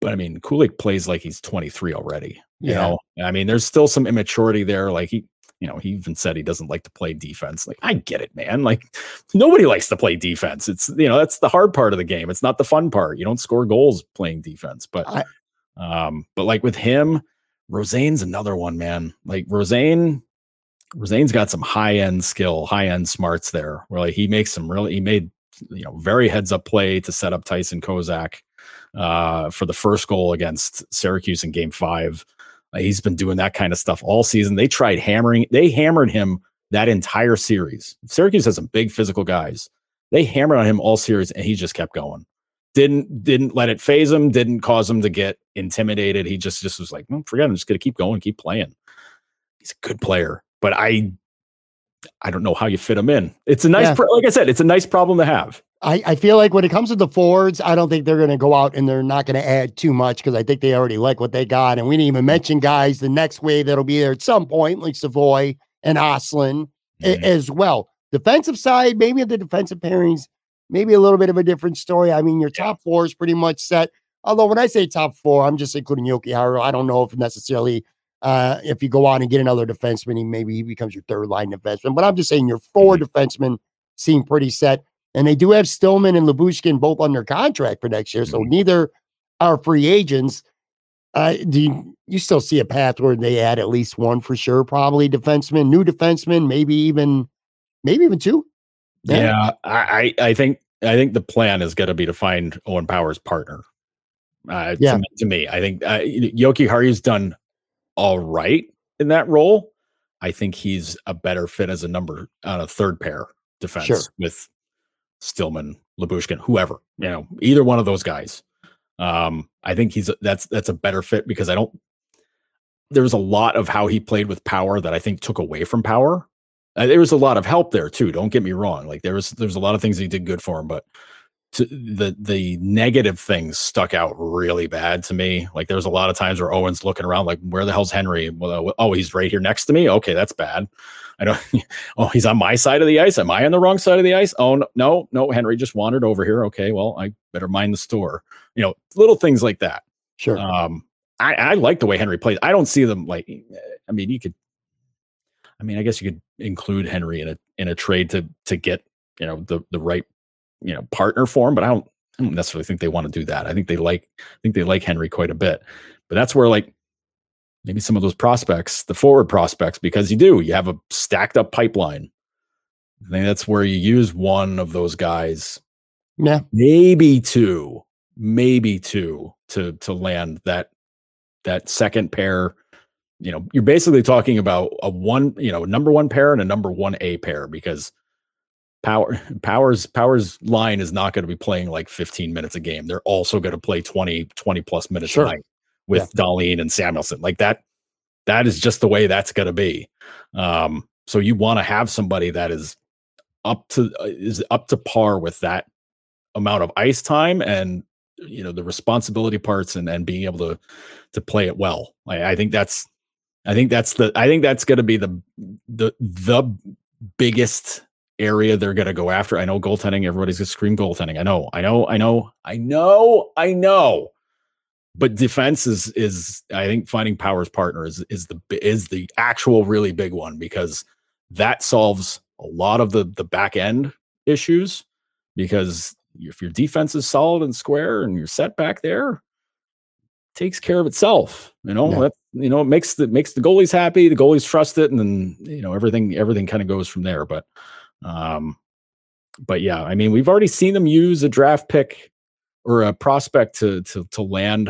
but I mean Kulich plays like he's twenty three already. You Yeah. know, I mean there's still some immaturity there. Like he you know, he even said he doesn't like to play defense. Like, I get it, man. Like, nobody likes to play defense. It's, you know, that's the hard part of the game. It's not the fun part. You don't score goals playing defense. But, I- um, but like with him, Rosén's another one, man. Like, Rosén, Rosén's got some high end skill, high end smarts there where like he makes some really, he made, you know, very heads up play to set up Tyson Kozak uh, for the first goal against Syracuse in game five. Uh, he's been doing that kind of stuff all season. They tried hammering, they hammered him that entire series. Syracuse has some big physical guys. They hammered on him all series and he just kept going. Didn't didn't let it faze him, didn't cause him to get intimidated. He just just was like, "Mm, forget it, I'm just gonna keep going, keep playing. He's a good player, but I I don't know how you fit him in. It's a nice Yeah. pro- like I said, it's a nice problem to have. I, I feel like when it comes to the forwards, I don't think they're going to go out and they're not going to add too much because I think they already like what they got. And we didn't even mention guys the next wave that'll be there at some point, like Savoie and Östlund Mhm. as well. Defensive side, maybe the defensive pairings, maybe a little bit of a different story. I mean, your top four is pretty much set. Although when I say top four, I'm just including Jokiharju. I don't know if necessarily uh, if you go on and get another defenseman, he maybe he becomes your third line defenseman. But I'm just saying your four defensemen seem pretty set. And they do have Stillman and Lyubushkin both under contract for next year. So Mhm. neither are free agents. Uh, do you, you still see a path where they add at least one for sure, probably defenseman, new defenseman, maybe even maybe even two? Yeah, I, I I think I think the plan is going to be to find Owen Power's partner. Uh, Yeah. to, me- to me, I think uh, Jokiharju's done all right in that role. I think he's a better fit as a number on a third pair defense Sure. with Stillman, Lyubushkin, whoever you know, either one of those guys. Um, I think he's that's that's a better fit because I don't. There was a lot of how he played with power that I think took away from power. Uh, there was a lot of help there too. Don't get me wrong. Like there was there's a lot of things he did good for him, but to, the the negative things stuck out really bad to me. Like there's a lot of times where Owen's looking around like, where the hell's Henry? Well, uh, oh, he's right here next to me. Okay, that's bad. I don't. Oh, he's on my side of the ice. Am I on the wrong side of the ice? Oh no, no, no. Henry just wandered over here. Okay, well, I better mind the store. You know, little things like that. Sure. Um, I, I like the way Henry plays. I don't see them like. I mean, you could. I mean, I guess you could include Henry in a in a trade to to get you know the the right you know partner for him, but I don't. I don't necessarily think they want to do that. I think they like. I think they like Henry quite a bit, but that's where like maybe some of those prospects, the forward prospects, because you do you have a stacked up pipeline. I think that's where you use one of those guys yeah. maybe two, maybe two to to land that that second pair you know, you're basically talking about a one, you know, number one pair and a number one A pair because power powers powers line is not going to be playing like 15 minutes a game. They're also going to play 20, 20 plus minutes Sure. a night with Dahlin and Samuelsson. Like that, that is just the way that's going to be. Um, so you want to have somebody that is up to uh, is up to par with that amount of ice time and you know the responsibility parts and and being able to to play it well. Like I think that's I think that's the I think that's going to be the the the biggest area they're going to go after. I know goaltending everybody's going to scream goaltending. I know. I know. I know. I know. I know. But defense is is I think finding Powers partner is is the is the actual really big one because that solves a lot of the the back end issues because if your defense is solid and square and you're set back there takes care of itself you know Yeah. that you know it makes the makes the goalies happy the goalies trust it and then you know everything everything kind of goes from there but um but yeah i mean we've already seen them use a draft pick or a prospect to to to land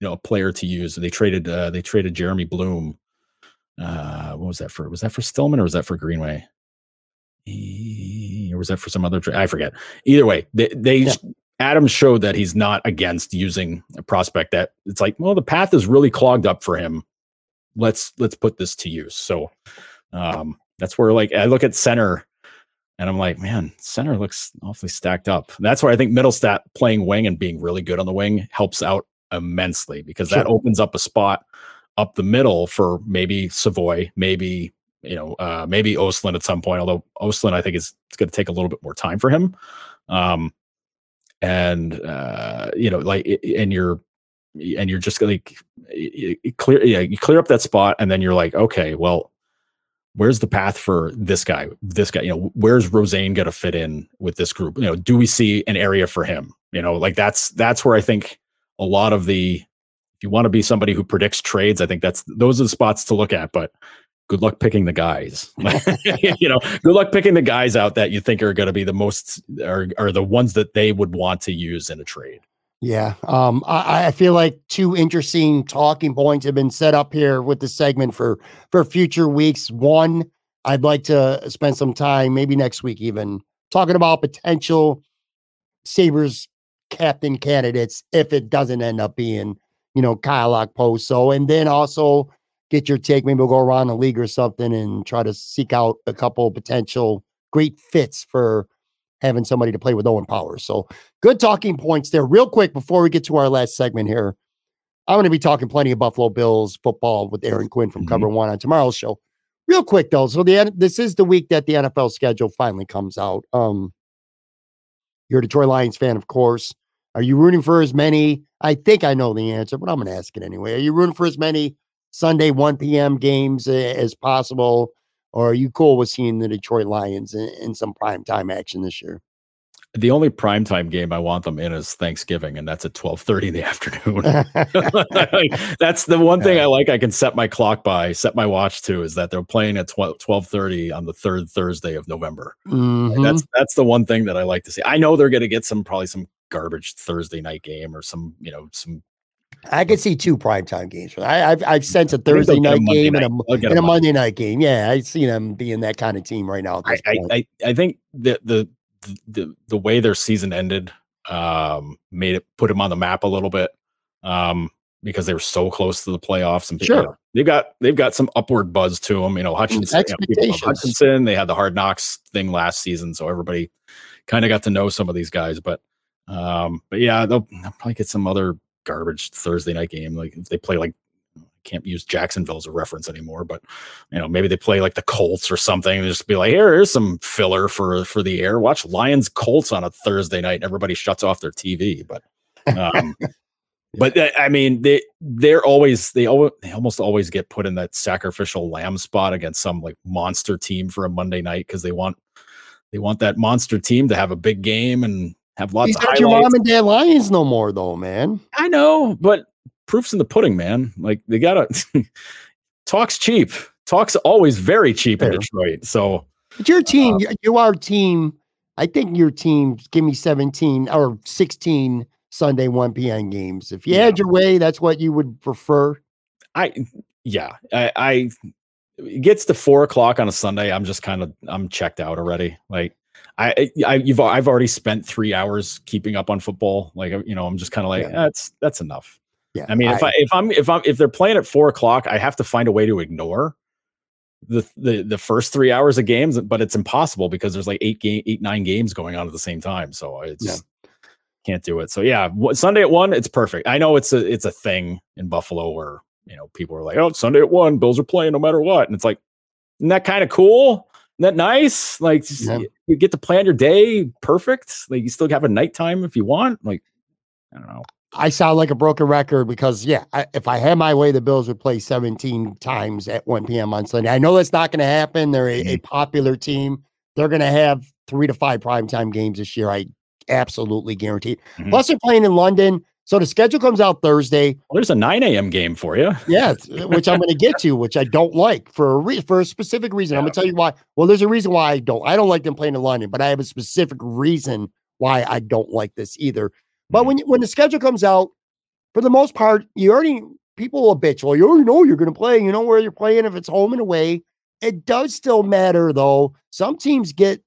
you know a player to use they traded uh they traded jeremy bloom uh what was that for was that for stillman or was that for greenway or was that for some other tra- i forget either way they, they Yeah. Adams showed that he's not against using a prospect that it's like, well, the path is really clogged up for him. Let's let's put this to use. So um that's where like I look at center and I'm like, man, center looks awfully stacked up. That's where I think Mittelstadt playing wing and being really good on the wing helps out immensely because that opens up a spot up the middle for maybe Savoie, maybe you know, uh, maybe Östlund at some point. Although Östlund, I think is it's going to take a little bit more time for him. Um, and uh, you know, like, and you're and you're just like clear, yeah, you clear up that spot, and then you're like, okay, well, where's the path for this guy? This guy, you know, where's Rosén going to fit in with this group? You know, do we see an area for him? You know, like that's that's where I think a lot of the if you want to be somebody who predicts trades, I think that's those are the spots to look at. But good luck picking the guys. you know, good luck picking the guys out that you think are going to be the most are are the ones that they would want to use in a trade. Yeah. Um, I, I feel like two interesting talking points have been set up here with the segment for for future weeks. One, I'd like to spend some time, maybe next week even, talking about potential Sabres captain candidates if it doesn't end up being, you know, Kyle Okposo. And then also get your take. Maybe we'll go around the league or something and try to seek out a couple potential great fits for having somebody to play with Owen Powers. So good talking points there. Real quick before we get to our last segment here, I'm going to be talking plenty of Buffalo Bills football with Aaron Quinn from Mhm. Cover One on tomorrow's show. Real quick though, so the this is the week that the NFL schedule finally comes out. Um, you're a Detroit Lions fan, of course. Are you rooting for as many? I think I know the answer, but I'm going to ask it anyway. Are you rooting for as many Sunday 1 p.m. games uh, as possible, or are you cool with seeing the Detroit Lions in, in some prime time action this year? The only primetime game I want them in is Thanksgiving, and that's at twelve thirty in the afternoon. that's the one thing I like. I can set my clock by, set my watch to, is that they're playing at twelve thirty on the third Thursday of November. Mhm. That's that's the one thing that I like to see. I know they're going to get some probably some garbage Thursday night game or some you know some I could see two primetime games. I, I've I've sent a Thursday get a night game night- and a, and a Monday Monday night game. Yeah, I see them being that kind of team right now. I, I. I, I think the, the the the way their season ended um made it put them on the map a little bit um because they were so close to the playoffs and Sure. you know, they've got they've got some upward buzz to them you know Hutchinson, you know, people love Expectations. Hutchinson they had the hard knocks thing last season so everybody kind of got to know some of these guys but um but yeah they'll, they'll probably get some other garbage Thursday night game like if they play like can't use Jacksonville as a reference anymore, but you know, maybe they play like the Colts or something and just be like, here, here's some filler for for the air. Watch Lions Colts on a Thursday night and everybody shuts off their TV. But um but uh, I mean they they're always they always they almost always get put in that sacrificial lamb spot against some like monster team for a Monday night because they want they want that monster team to have a big game and have lots These of aren't your mom and dad Lions no more, though, man. I know, but proof's in the pudding, man. Like they gotta talk's cheap. Talk's always very cheap in Detroit. So But your uh, team, you- you are team. I think your team. Give me seventeen or sixteen Sunday one p.m. games. If you Yeah. had your way, that's what you would prefer. I yeah, I, I it gets to four o'clock on a Sunday. I'm just kind of I'm checked out already. Like I, I you've I've already spent three hours keeping up on football. Like you know, I'm just kind of like Yeah. Eh, that's that's enough. Yeah. I mean, if I if I'm if I'm if they're playing at four o'clock, I have to find a way to ignore the the the first three hours of games, but it's impossible because there's like eight game eight nine games going on at the same time. So it's Yeah. can't do it. So yeah, Sunday at one, it's perfect. I know it's a it's a thing in Buffalo where you know people are like, oh, Sunday at one, Bills are playing no matter what, and it's like, isn't that kind of cool? That nice? Like Yeah. you, get to plan your day perfect. Like you still have a nighttime if you want. Like I don't know. I sound like a broken record because, yeah, I, if I had my way, the Bills would play 17 times at 1 p.m. on Sunday. I know that's not going to happen. They're a, a popular team. They're going to have three to five primetime games this year. I absolutely guarantee. Mhm. Plus, they're playing in London. So the schedule comes out Thursday. Well, there's a 9 a.m. game for you. Yeah, which I'm going to get to, which I don't like for a re- for a specific reason. I'm going to tell you why. Well, there's a reason why I don't. I don't like them playing in London, but I have a specific reason why I don't like this either. But mm-hmm. when when the schedule comes out, for the most part, you already people will bitch. Well, you already know you're going to play. You know where you're playing if it's home and away. It does still matter though. Some teams get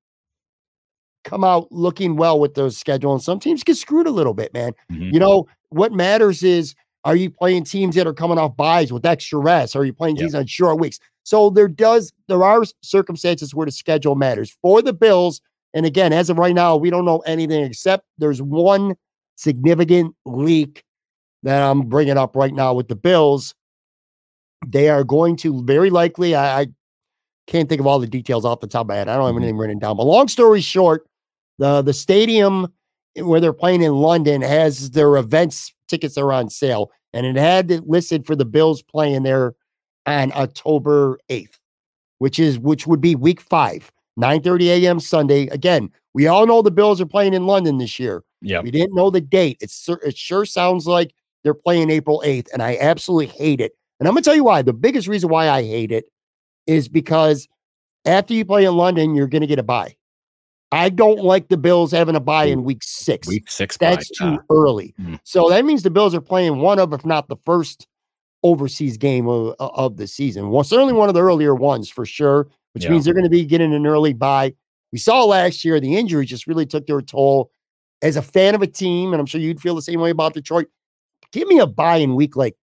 come out looking well with those schedule, and some teams get screwed a little bit, man. Mhm. You know what matters is are you playing teams that are coming off byes with extra rest? Are you playing Yep. teams on short weeks? So there does there are circumstances where the schedule matters for the Bills. And again, as of right now, we don't know anything except there's one significant leak that I'm bringing up right now with the Bills. They are going to very likely. I, I can't think of all the details off the top of my head. I don't have Mhm. anything written down. But long story short, the the stadium where they're playing in London has their events tickets are on sale, and it had it listed for the Bills playing there on October 8th, which is which would be week five, nine thirty a.m. Sunday. Again, we all know the Bills are playing in London this year. Yeah. We didn't know the date. It's it sure sounds like they're playing April 8th, and I absolutely hate it. And I'm gonna tell you why. The biggest reason why I hate it is because after you play in London, you're gonna get a bye. I don't like the Bills having a bye in week six. Week six. bye, That's too yeah. early. Mm. So that means the Bills are playing one of, if not the first overseas game of, of the season. Well, certainly one of the earlier ones for sure, which Yeah. means they're going to be getting an early bye. We saw last year the injury just really took their toll. As a fan of a team, and I'm sure you'd feel the same way about Detroit, give me a bye in week like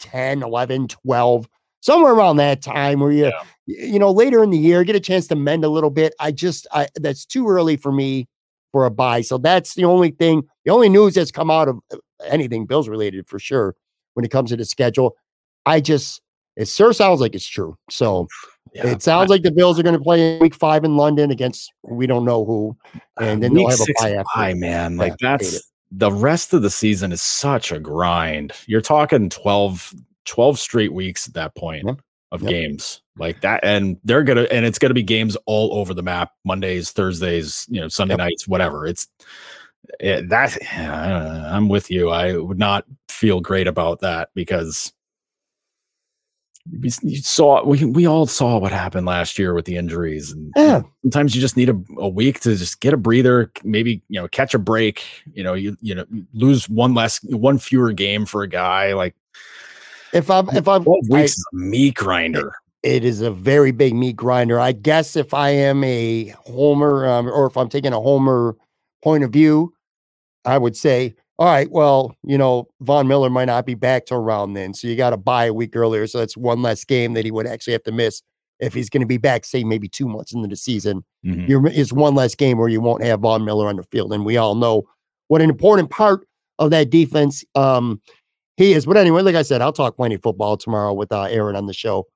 10, 11, 12, somewhere around that time where you, Yeah. You know, later in the year, get a chance to mend a little bit. I just, I that's too early for me for a bye. So that's the only thing, the only news that's come out of uh, anything Bills related for sure when it comes to the schedule. I just, it sure sounds like it's true. So Yeah. it sounds like the Bills are going to play in week five in London against we don't know who. And then they'll have a bye after. bye, man. Like hate that's the rest of the season is such a grind. You're talking 12, 12 straight weeks at that point Yep. Of Yep. games like that. And they're gonna and it's gonna be games all over the map, Mondays, Thursdays, you know, Sunday Yep. nights, whatever. It's it, that uh, I'm with you. I would not feel great about that because you saw we we all saw what happened last year with the injuries and Yeah. sometimes you just need a, a week to just get a breather maybe you know catch a break you know you you know lose one less one fewer game for a guy like If I'm, if I'm, 12 I- weeks a meat grinder it is a very big meat grinder. I guess if I am a homer, um, or if I'm taking a homer point of view, I would say, all right, well, you know, Von Miller might not be back to around then, so you got to buy a week earlier. So that's one less game that he would actually have to miss if he's going to be back, say maybe two months into the season. Mhm. You're, is one less game where you won't have Von Miller on the field, and we all know what an important part of that defense um, he is. But anyway, like I said, I'll talk plenty of football tomorrow with uh, Aaron on the show.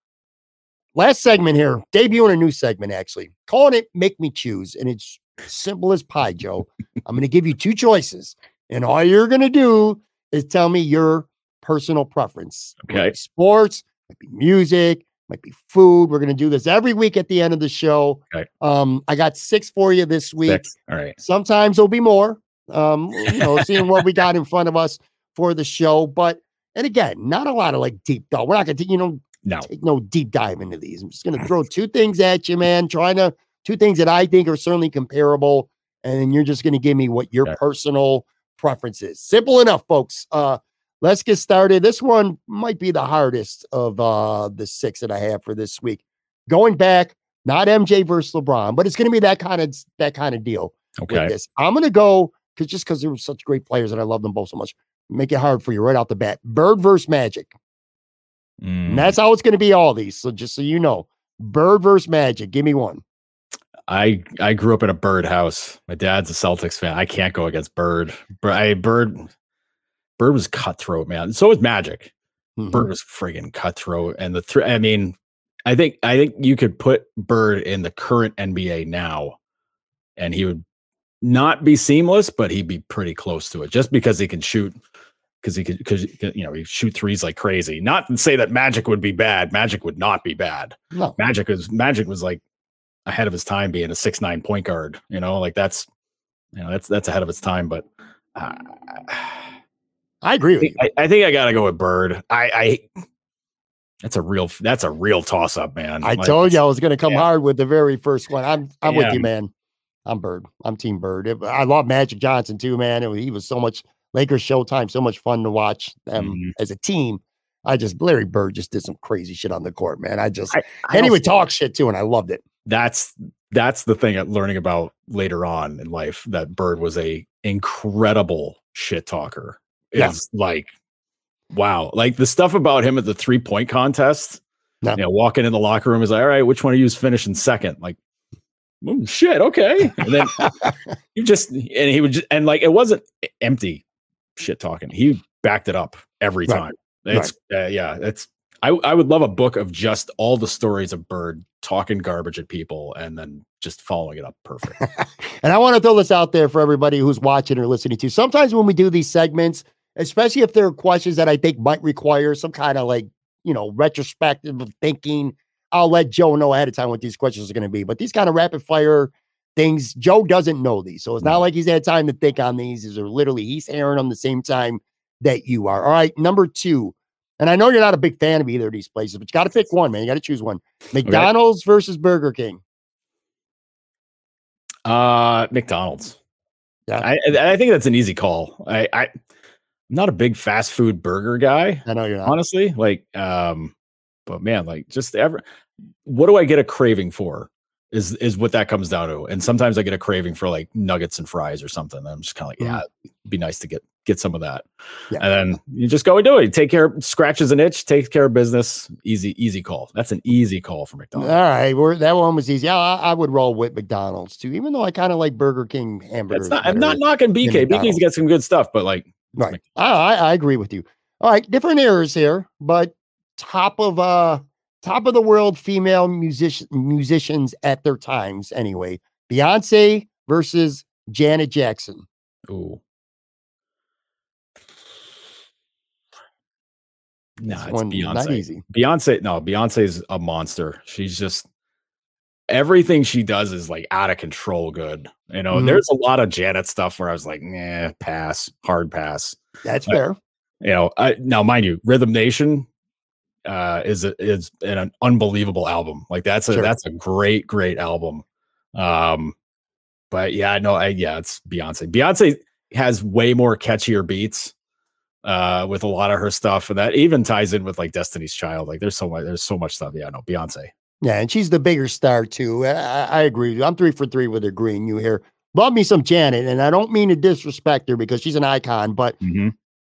Last segment here, debuting a new segment actually, calling it "Make Me Choose," and it's simple as pie, Joe. I'm going to give you two choices, and all you're going to do is tell me your personal preference. Okay. sports, might be music, might be food. We're going to do this every week at the end of the show. Okay. Um, I got six for you this week. Six. all right Sometimes there'll be more. Um, you know, seeing what we got in front of us for the show. But and again, not a lot of like deep dive. We're not gonna, you know, no take no deep dive into these. I'm just gonna throw two things at you, man. Trying to two things that I think are certainly comparable, and then you're just gonna give me what your Okay. personal preference is. Simple enough, folks. Uh, let's get started. This one might be the hardest of uh, the six that I have for this week. Going back, not MJ versus LeBron, but it's going to be that kind of that kind of deal. Okay. With this, I'm going to go because just because they were such great players and I love them both so much, make it hard for you right out the bat. Bird versus Magic. Mm, And that's how it's going to be all these. So just so you know, Bird versus Magic. Give me one. I I grew up in a Bird house. My dad's a Celtics fan. I can't go against Bird. But I Bird Bird was cutthroat, man. So was Magic. Mhm. Bird was friggin' cutthroat. And the three, I mean, I think I think you could put Bird in the current NBA now, and he would not be seamless, but he'd be pretty close to it, just because he can shoot. Because he could, because you know, he shoot threes like crazy. Not to say that Magic would be bad. Magic would not be bad. No. Magic was Magic was like ahead of his time, being a six nine point guard. You know, like that's you know that's that's ahead of its time. But uh, I agree I with you. think, I, I think I gotta go with Bird. I, I that's a real that's a real toss up, man. I Like, told you I was to come yeah. hard with the very first one. I'm I'm with you, man. I'm Bird. I'm Team Bird. It- I love Magic Johnson too, man. It he was so much Lakers Showtime, so much fun to watch them Mhm. as a team. I just Larry Bird just did some crazy shit on the court, man. I just I- I and he would talk shit too, and I loved it. That's that's the thing I'm learning about later on in life. That Bird was a incredible shit talker. Yeah. Like wow, like the stuff about him at the three point contest. Yeah. You know, walking in the locker room is like, all right, which one of you is finishing second? Like, "Oh, shit, okay. And then you just and he would just and like it wasn't empty shit talking. He backed it up every Right. time. It's uh, yeah, it's I I would love a book of just all the stories of Bird talking garbage at people and then just following it up perfect. And I want to throw this out there for everybody who's watching or listening to. Sometimes when we do these segments, especially if there are questions that I think might require some kind of like, you know, retrospective of thinking, I'll let Joe know ahead of time what these questions are going to be. But these kind of rapid fire things, Joe doesn't know these. So it's not like he's had time to think on these. These are literally, he's hearing them the same time that you are. All right. Number two. And I know you're not a big fan of either of these places, but you got to pick one, man. You got to choose one. McDonald's versus Burger King. uh McDonald's. Yeah. I I think that's an easy call. I, I I'm not a big fast food burger guy. I know you're not. honestly like um but man like just ever what do i get a craving for is is what that comes down to and sometimes i get a craving for like nuggets and fries or something and i'm just kind of like mm-hmm. yeah it'd be nice to get get some of that Yeah. and then you just go and do it take care of scratches an itch takes care of business easy easy call that's an easy call for mcdonald's All right, we're, that one was easy. I, I would roll with McDonald's too, even though I kind of like Burger King hamburgers. not i'm not knocking bk bk's got some good stuff but like right. I I agree with you. All right, different errors here, but top of uh top of the world female musician musicians at their times anyway. Beyonce versus Janet Jackson. ooh No, Nah, it's one Beyonce. easy. Beyonce, no, Beyonce's a monster. She's just everything she does is like out of control good. You know, Mhm. there's a lot of Janet stuff where I was like, nah, pass, hard pass. That's Right. fair. You know, I now mind you, Rhythm Nation uh is a, is an, unbelievable album. Like that's a Sure. that's a great, great album. Um, but yeah, no, I yeah, it's Beyonce. Beyonce has way more catchier beats uh with a lot of her stuff and that even ties in with like destiny's child like there's so much there's so much stuff yeah no beyonce Yeah, and she's the bigger star too. I, I agree. I'm three for three with agreeing you here. Love me some Janet, and I don't mean to disrespect her because she's an icon, but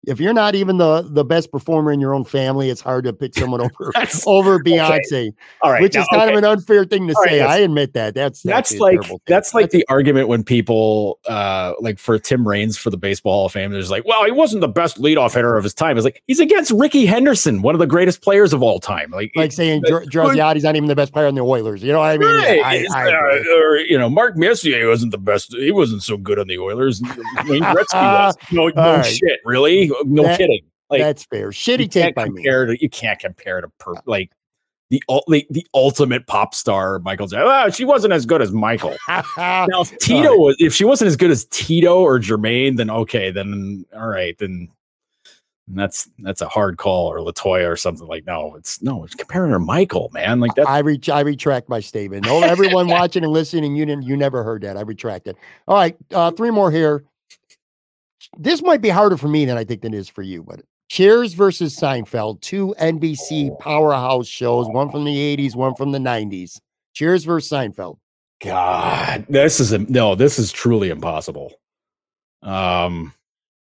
if you're not even the the best performer in your own family, it's hard to pick someone over That's- over Beyonce, all right which now, is kind okay. of an unfair thing to All right, say. that's- I admit that. That's that's actually a like terrible thing. that's like the argument when people uh like for Tim Raines for the baseball Hall of Fame, there's like, well, he wasn't the best leadoff hitter of his time. It's like he's against Rickey Henderson, one of the greatest players of all time. Like, like saying but- Dr- not even the best player on the Oilers. You know what I mean? Right. I, It's, I uh, or you know, Mark Messier wasn't the best. He wasn't so good on the Oilers. Wayne Gretzky was. No, no right. shit, really? No That- kidding. Like That's fair. Shitty you take can't by me. compare to you can't compare to per, like the, the the ultimate pop star Michael Jackson. Oh, she wasn't as good as Michael. Now, if Tito was, if she wasn't as good as Tito or Jermaine, then okay, then all right, then that's that's a hard call or Latoya or something like no, it's no, it's comparing her to Michael, man. Like that. I reach I retract my statement. No, everyone watching and listening, you didn't you never heard that. I retract it. All right, uh, three more here. This might be harder for me than I think than it is for you, but Cheers versus Seinfeld, two NBC powerhouse shows, one from the 80s, one from the 90s. Cheers versus Seinfeld. God, this is a, no, this is truly impossible. Um,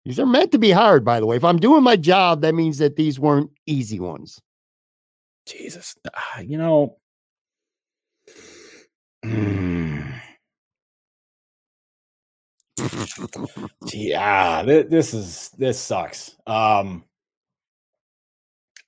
These are meant to be hard, by the way. If I'm doing my job, that means that these weren't easy ones. Jesus, ah, you know. mm. Yeah, thi- this is this sucks. Um,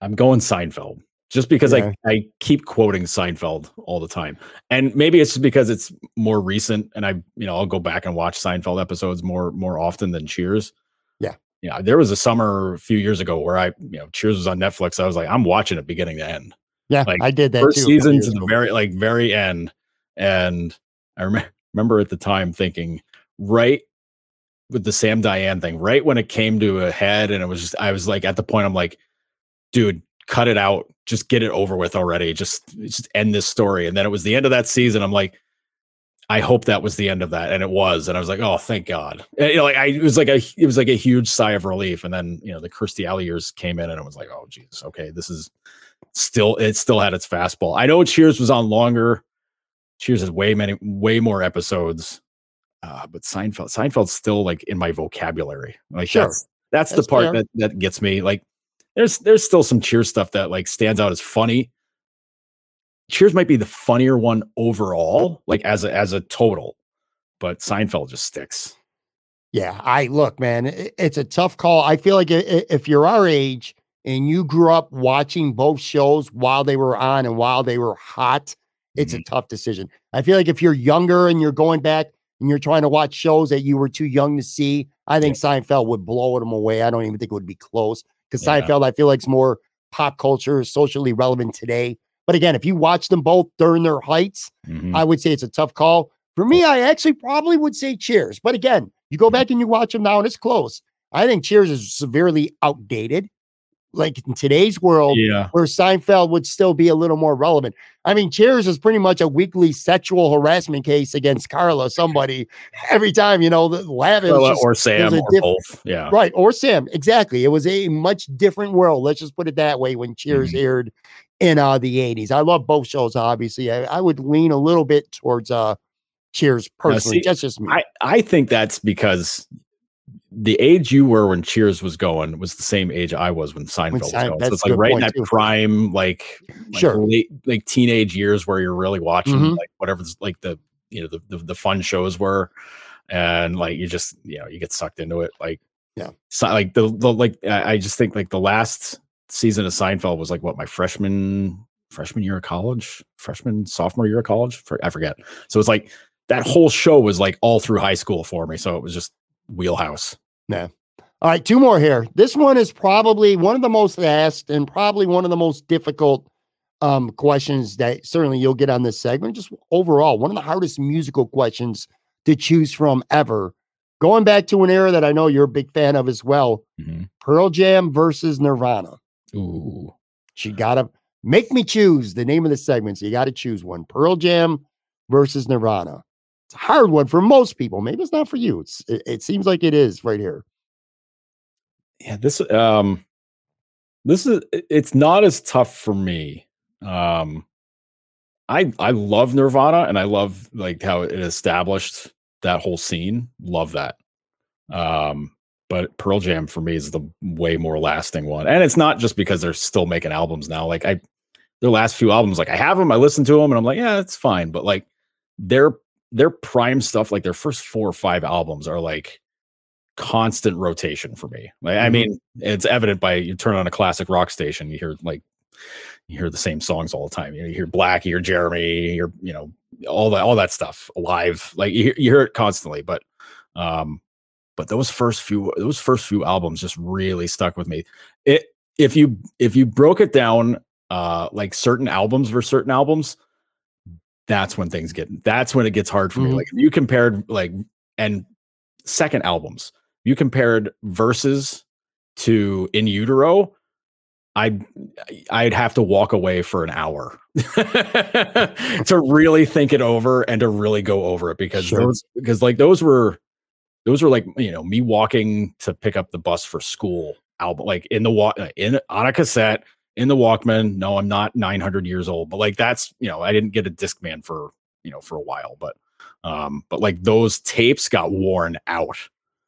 I'm going Seinfeld just because Yeah. I I keep quoting Seinfeld all the time, and maybe it's just because it's more recent, and I you know I'll go back and watch Seinfeld episodes more more often than Cheers. Yeah. yeah. There was a summer a few years ago where I you know Cheers was on Netflix. I was like, I'm watching it beginning to end Yeah, Like, I did that first too. season to the ago. very like very end and i rem- remember at the time thinking right with the sam diane thing right when it came to a head and it was just i was like at the point i'm like dude cut it out. Just get it over with already. Just just end this story. And then it was the end of that season. I'm like i hope that was the end of that. And it was. And i was like oh thank god. And, you know like i it was like a it was like a huge sigh of relief. And then you know the kirstie alley years came in and it was like oh jesus okay this is still it still had its fastball. I know Cheers was on longer. Cheers has way many way more episodes. Uh, but Seinfeld Seinfeld's still like in my vocabulary. Like Sure. that's that's, That's the part fair. that that gets me. Like there's there's still some Cheers stuff that like stands out as funny. Cheers might be the funnier one overall, like as a as a total, but Seinfeld just sticks. Yeah, I look, man, i- it's a tough call. I feel like i- i- if you're our age and you grew up watching both shows while they were on and while they were hot, it's a tough decision. I feel like if you're younger and you're going back and you're trying to watch shows that you were too young to see, I think Seinfeld would blow them away. I don't even think it would be close because Yeah. Seinfeld, I feel like, is more pop culture, socially relevant today. But again, if you watch them both during their heights, Mhm. I would say it's a tough call. For me, I actually probably would say Cheers. But again, you go back and you watch them now and it's close. I think Cheers is severely outdated. Like in today's world, yeah. where Seinfeld would still be a little more relevant. I mean, Cheers is pretty much a weekly sexual harassment case against Carla, somebody every time, you know, the laughing. Well, or Sam or diff- both. Yeah. Right. Or Sam. Exactly. It was a much different world. Let's just put it that way when Cheers Mhm. aired in uh, the 80s. I love both shows, obviously. I, I would lean a little bit towards uh, Cheers personally. see, That's just me. I, I think that's because the age you were when Cheers was going was the same age I was when Seinfeld was Sein- going. So it's like right in that too. prime, like, like Sure. late, like teenage years where you're really watching Mhm. like whatever's like the you know the, the the fun shows were, and like you just you know you get sucked into it. Like Yeah. so, like the, the like I I just think like the last season of Seinfeld was like what my freshman freshman year of college, freshman sophomore year of college, for, I forget. So it's like that whole show was like all through high school for me. So it was just wheelhouse. Yeah. All right, two more here. This one is probably one of the most asked and probably one of the most difficult um, questions that certainly you'll get on this segment. Just overall, one of the hardest musical questions to choose from ever. Going back to an era that I know you're a big fan of as well Mhm. Pearl Jam versus Nirvana. Ooh. She got to make me choose the name of the segment. So you got to choose one Pearl Jam versus Nirvana. It's a hard one for most people. Maybe it's not for you. It's, it, it seems like it is right here. Yeah, this um this is it's not as tough for me. Um I I love Nirvana and I love like how it established that whole scene. Love that. Um but Pearl Jam for me is the way more lasting one. And it's not just because they're still making albums now. Like I their last few albums like I have them, I listen to them and I'm like, yeah, it's fine, but like their their prime stuff like their first 4 or 5 albums are like constant rotation for me. Like, I Mhm. mean, it's evident by you turn on a classic rock station, you hear like you hear the same songs all the time. You, know, you hear Black, you hear Jeremy, you hear you know all that all that stuff alive. Like you, hear- you hear it constantly. But um, but those first few those first few albums just really stuck with me. It if you if you broke it down uh like certain albums for certain albums, that's when things get that's when it gets hard for me. Mhm. Like if you compared like and second albums, you compared verses to in utero, I I'd have to walk away for an hour to really think it over and to really go over it because Sure. those because like those were those were like you know me walking to pick up the bus for school album, like in the walk in on a cassette in the Walkman. No, I'm not 900 years old, but like that's you know I didn't get a Discman for you know for a while, but um, but like those tapes got worn out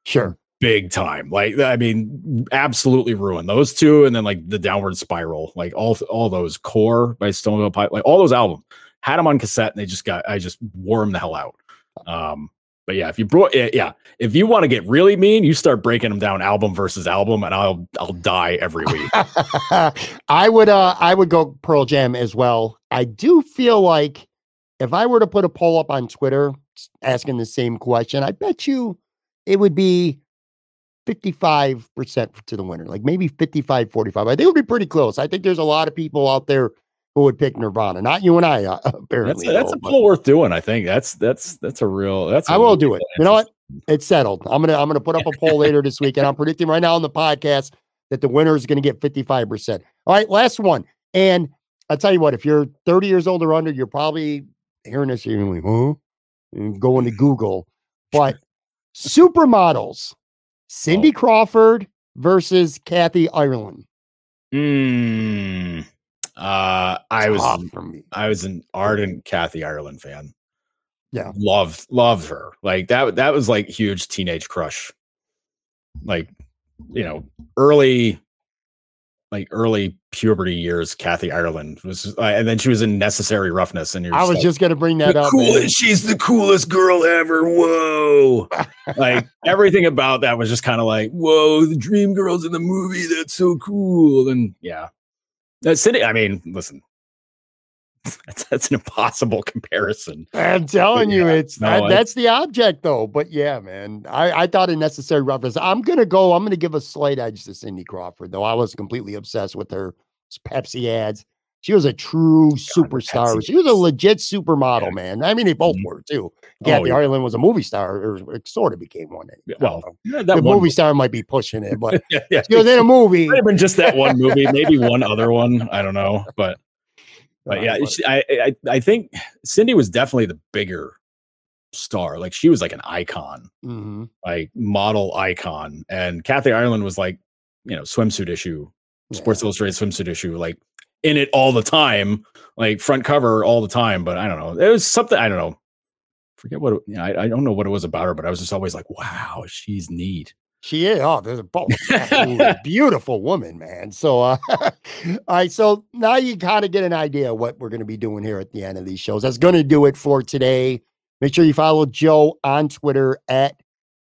Sure. big time. Like I mean, absolutely ruined those two, and then like the Downward Spiral, like all all those Core by Stone Temple Pilots, like all those albums had them on cassette, and they just got I just wore them the hell out. Um, but yeah, if you brought yeah, if you want to get really mean, you start breaking them down album versus album, and I'll I'll die every week. I would uh I would go Pearl Jam as well. I do feel like if I were to put a poll up on Twitter asking the same question, I bet you it would be 55% to the winner, like maybe 55 45. I think it would be pretty close. I think there's a lot of people out there who would pick Nirvana, not you and I, uh, that's apparently. a, that's though, a poll worth doing. I think that's that's that's a real that's. I will do it. You know what? It's settled. I'm gonna I'm gonna put up a poll later this week, and I'm predicting right now on the podcast that the winner is gonna get 55%. All right, last one. And I'll tell you what, if you're 30 years old or under, you're probably hearing this, you're like, huh? And going to Google. But supermodels, Cindy Oh. Crawford versus Kathy Ireland. Mm, uh, I was for me. I was an ardent Kathy Ireland fan. Yeah. loved loved her. Like that that was like huge teenage crush. Like you know, early like early puberty years. Kathy Ireland was, uh, and then she was in Necessary Roughness. And you're I was like, just gonna bring that up. man. coolest. She's the coolest girl ever. Whoa! like everything about that was just kind of like, whoa, the dream girls in the movie. That's so cool. And yeah, Cindy. I mean, listen, that's that's an impossible comparison. I'm telling you, Yeah, it's no, that, that's the object though. But yeah, man, I, I thought a necessary reference. I'm gonna go. I'm gonna give a slight edge to Cindy Crawford, though. I was completely obsessed with her Pepsi ads. She was a true superstar. Pepsi She was a legit supermodel, Yeah. man. I mean, they both Mhm. were too. Oh, Kathy yeah. Ireland was a movie star, or sort of became one. I Well, yeah, the movie star might be pushing it, but Yeah, yeah. she was in a movie. Might have been just that one movie, maybe one other one. I don't know, but but Uh, yeah, but- she- I, I I think Cindy was definitely the bigger star. Like she was like an icon, Mhm. like model icon, and Kathy Ireland was like you know swimsuit issue, Sports Illustrated swimsuit issue, like in it all the time, like front cover all the time. But I don't know, it was something I don't know. Forget what it, you know, I, I don't know what it was about her, but I was just always like, wow, she's neat. She is. Oh, there's a both. Beautiful woman, man. So, uh, all right. So now you kind of get an idea what we're going to be doing here at the end of these shows. That's going to do it for today. Make sure you follow Joe on Twitter at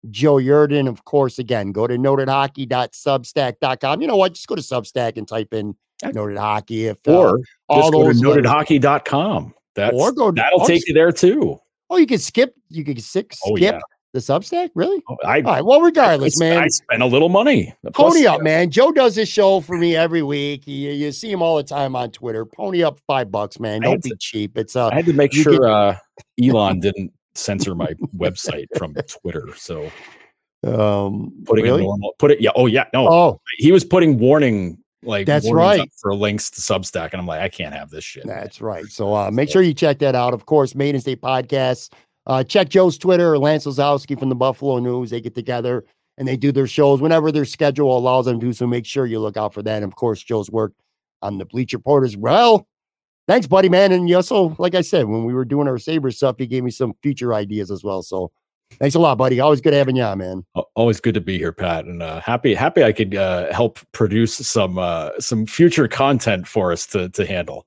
Joe Yerdon. Of course, again, go to notedhockey.substack.com. You know what? Just go to Substack and type in. Noted hockey. If uh, Or all just go to those letters- notedhockey.com. That's or go that'll oh, take you there too. Oh, you can skip. You can skip, Oh, yeah. the Substack. Really? Oh, I, All right. Well, regardless, I, man. I spent a little money. Plus, Pony up, yeah, man. Joe does this show for me every week. You, you see him all the time on Twitter. Pony up five bucks, man. Don't be to- cheap. It's uh I had to make sure get- uh, Elon didn't censor my website from Twitter. So um putting really? a normal, put it, yeah, oh yeah, no, Oh, he was putting warning like That's right. for links to Substack, and I'm like, I can't have this shit. that's right. So uh make sure you check that out. Of course, Maintenance Day Podcasts. Uh check Joe's Twitter or Lance Lysowski from the Buffalo News. They get together and they do their shows whenever their schedule allows them to do so. Make sure you look out for that. And of course, Joe's work on the Bleacher Report as well. Thanks, buddy, man. And you also, like I said, when we were doing our Saber stuff, he gave me some future ideas as well. So thanks a lot, buddy. Always good having you on, man. Always good to be here, Pat, and uh, happy happy I could uh, help produce some uh, some future content for us to to handle.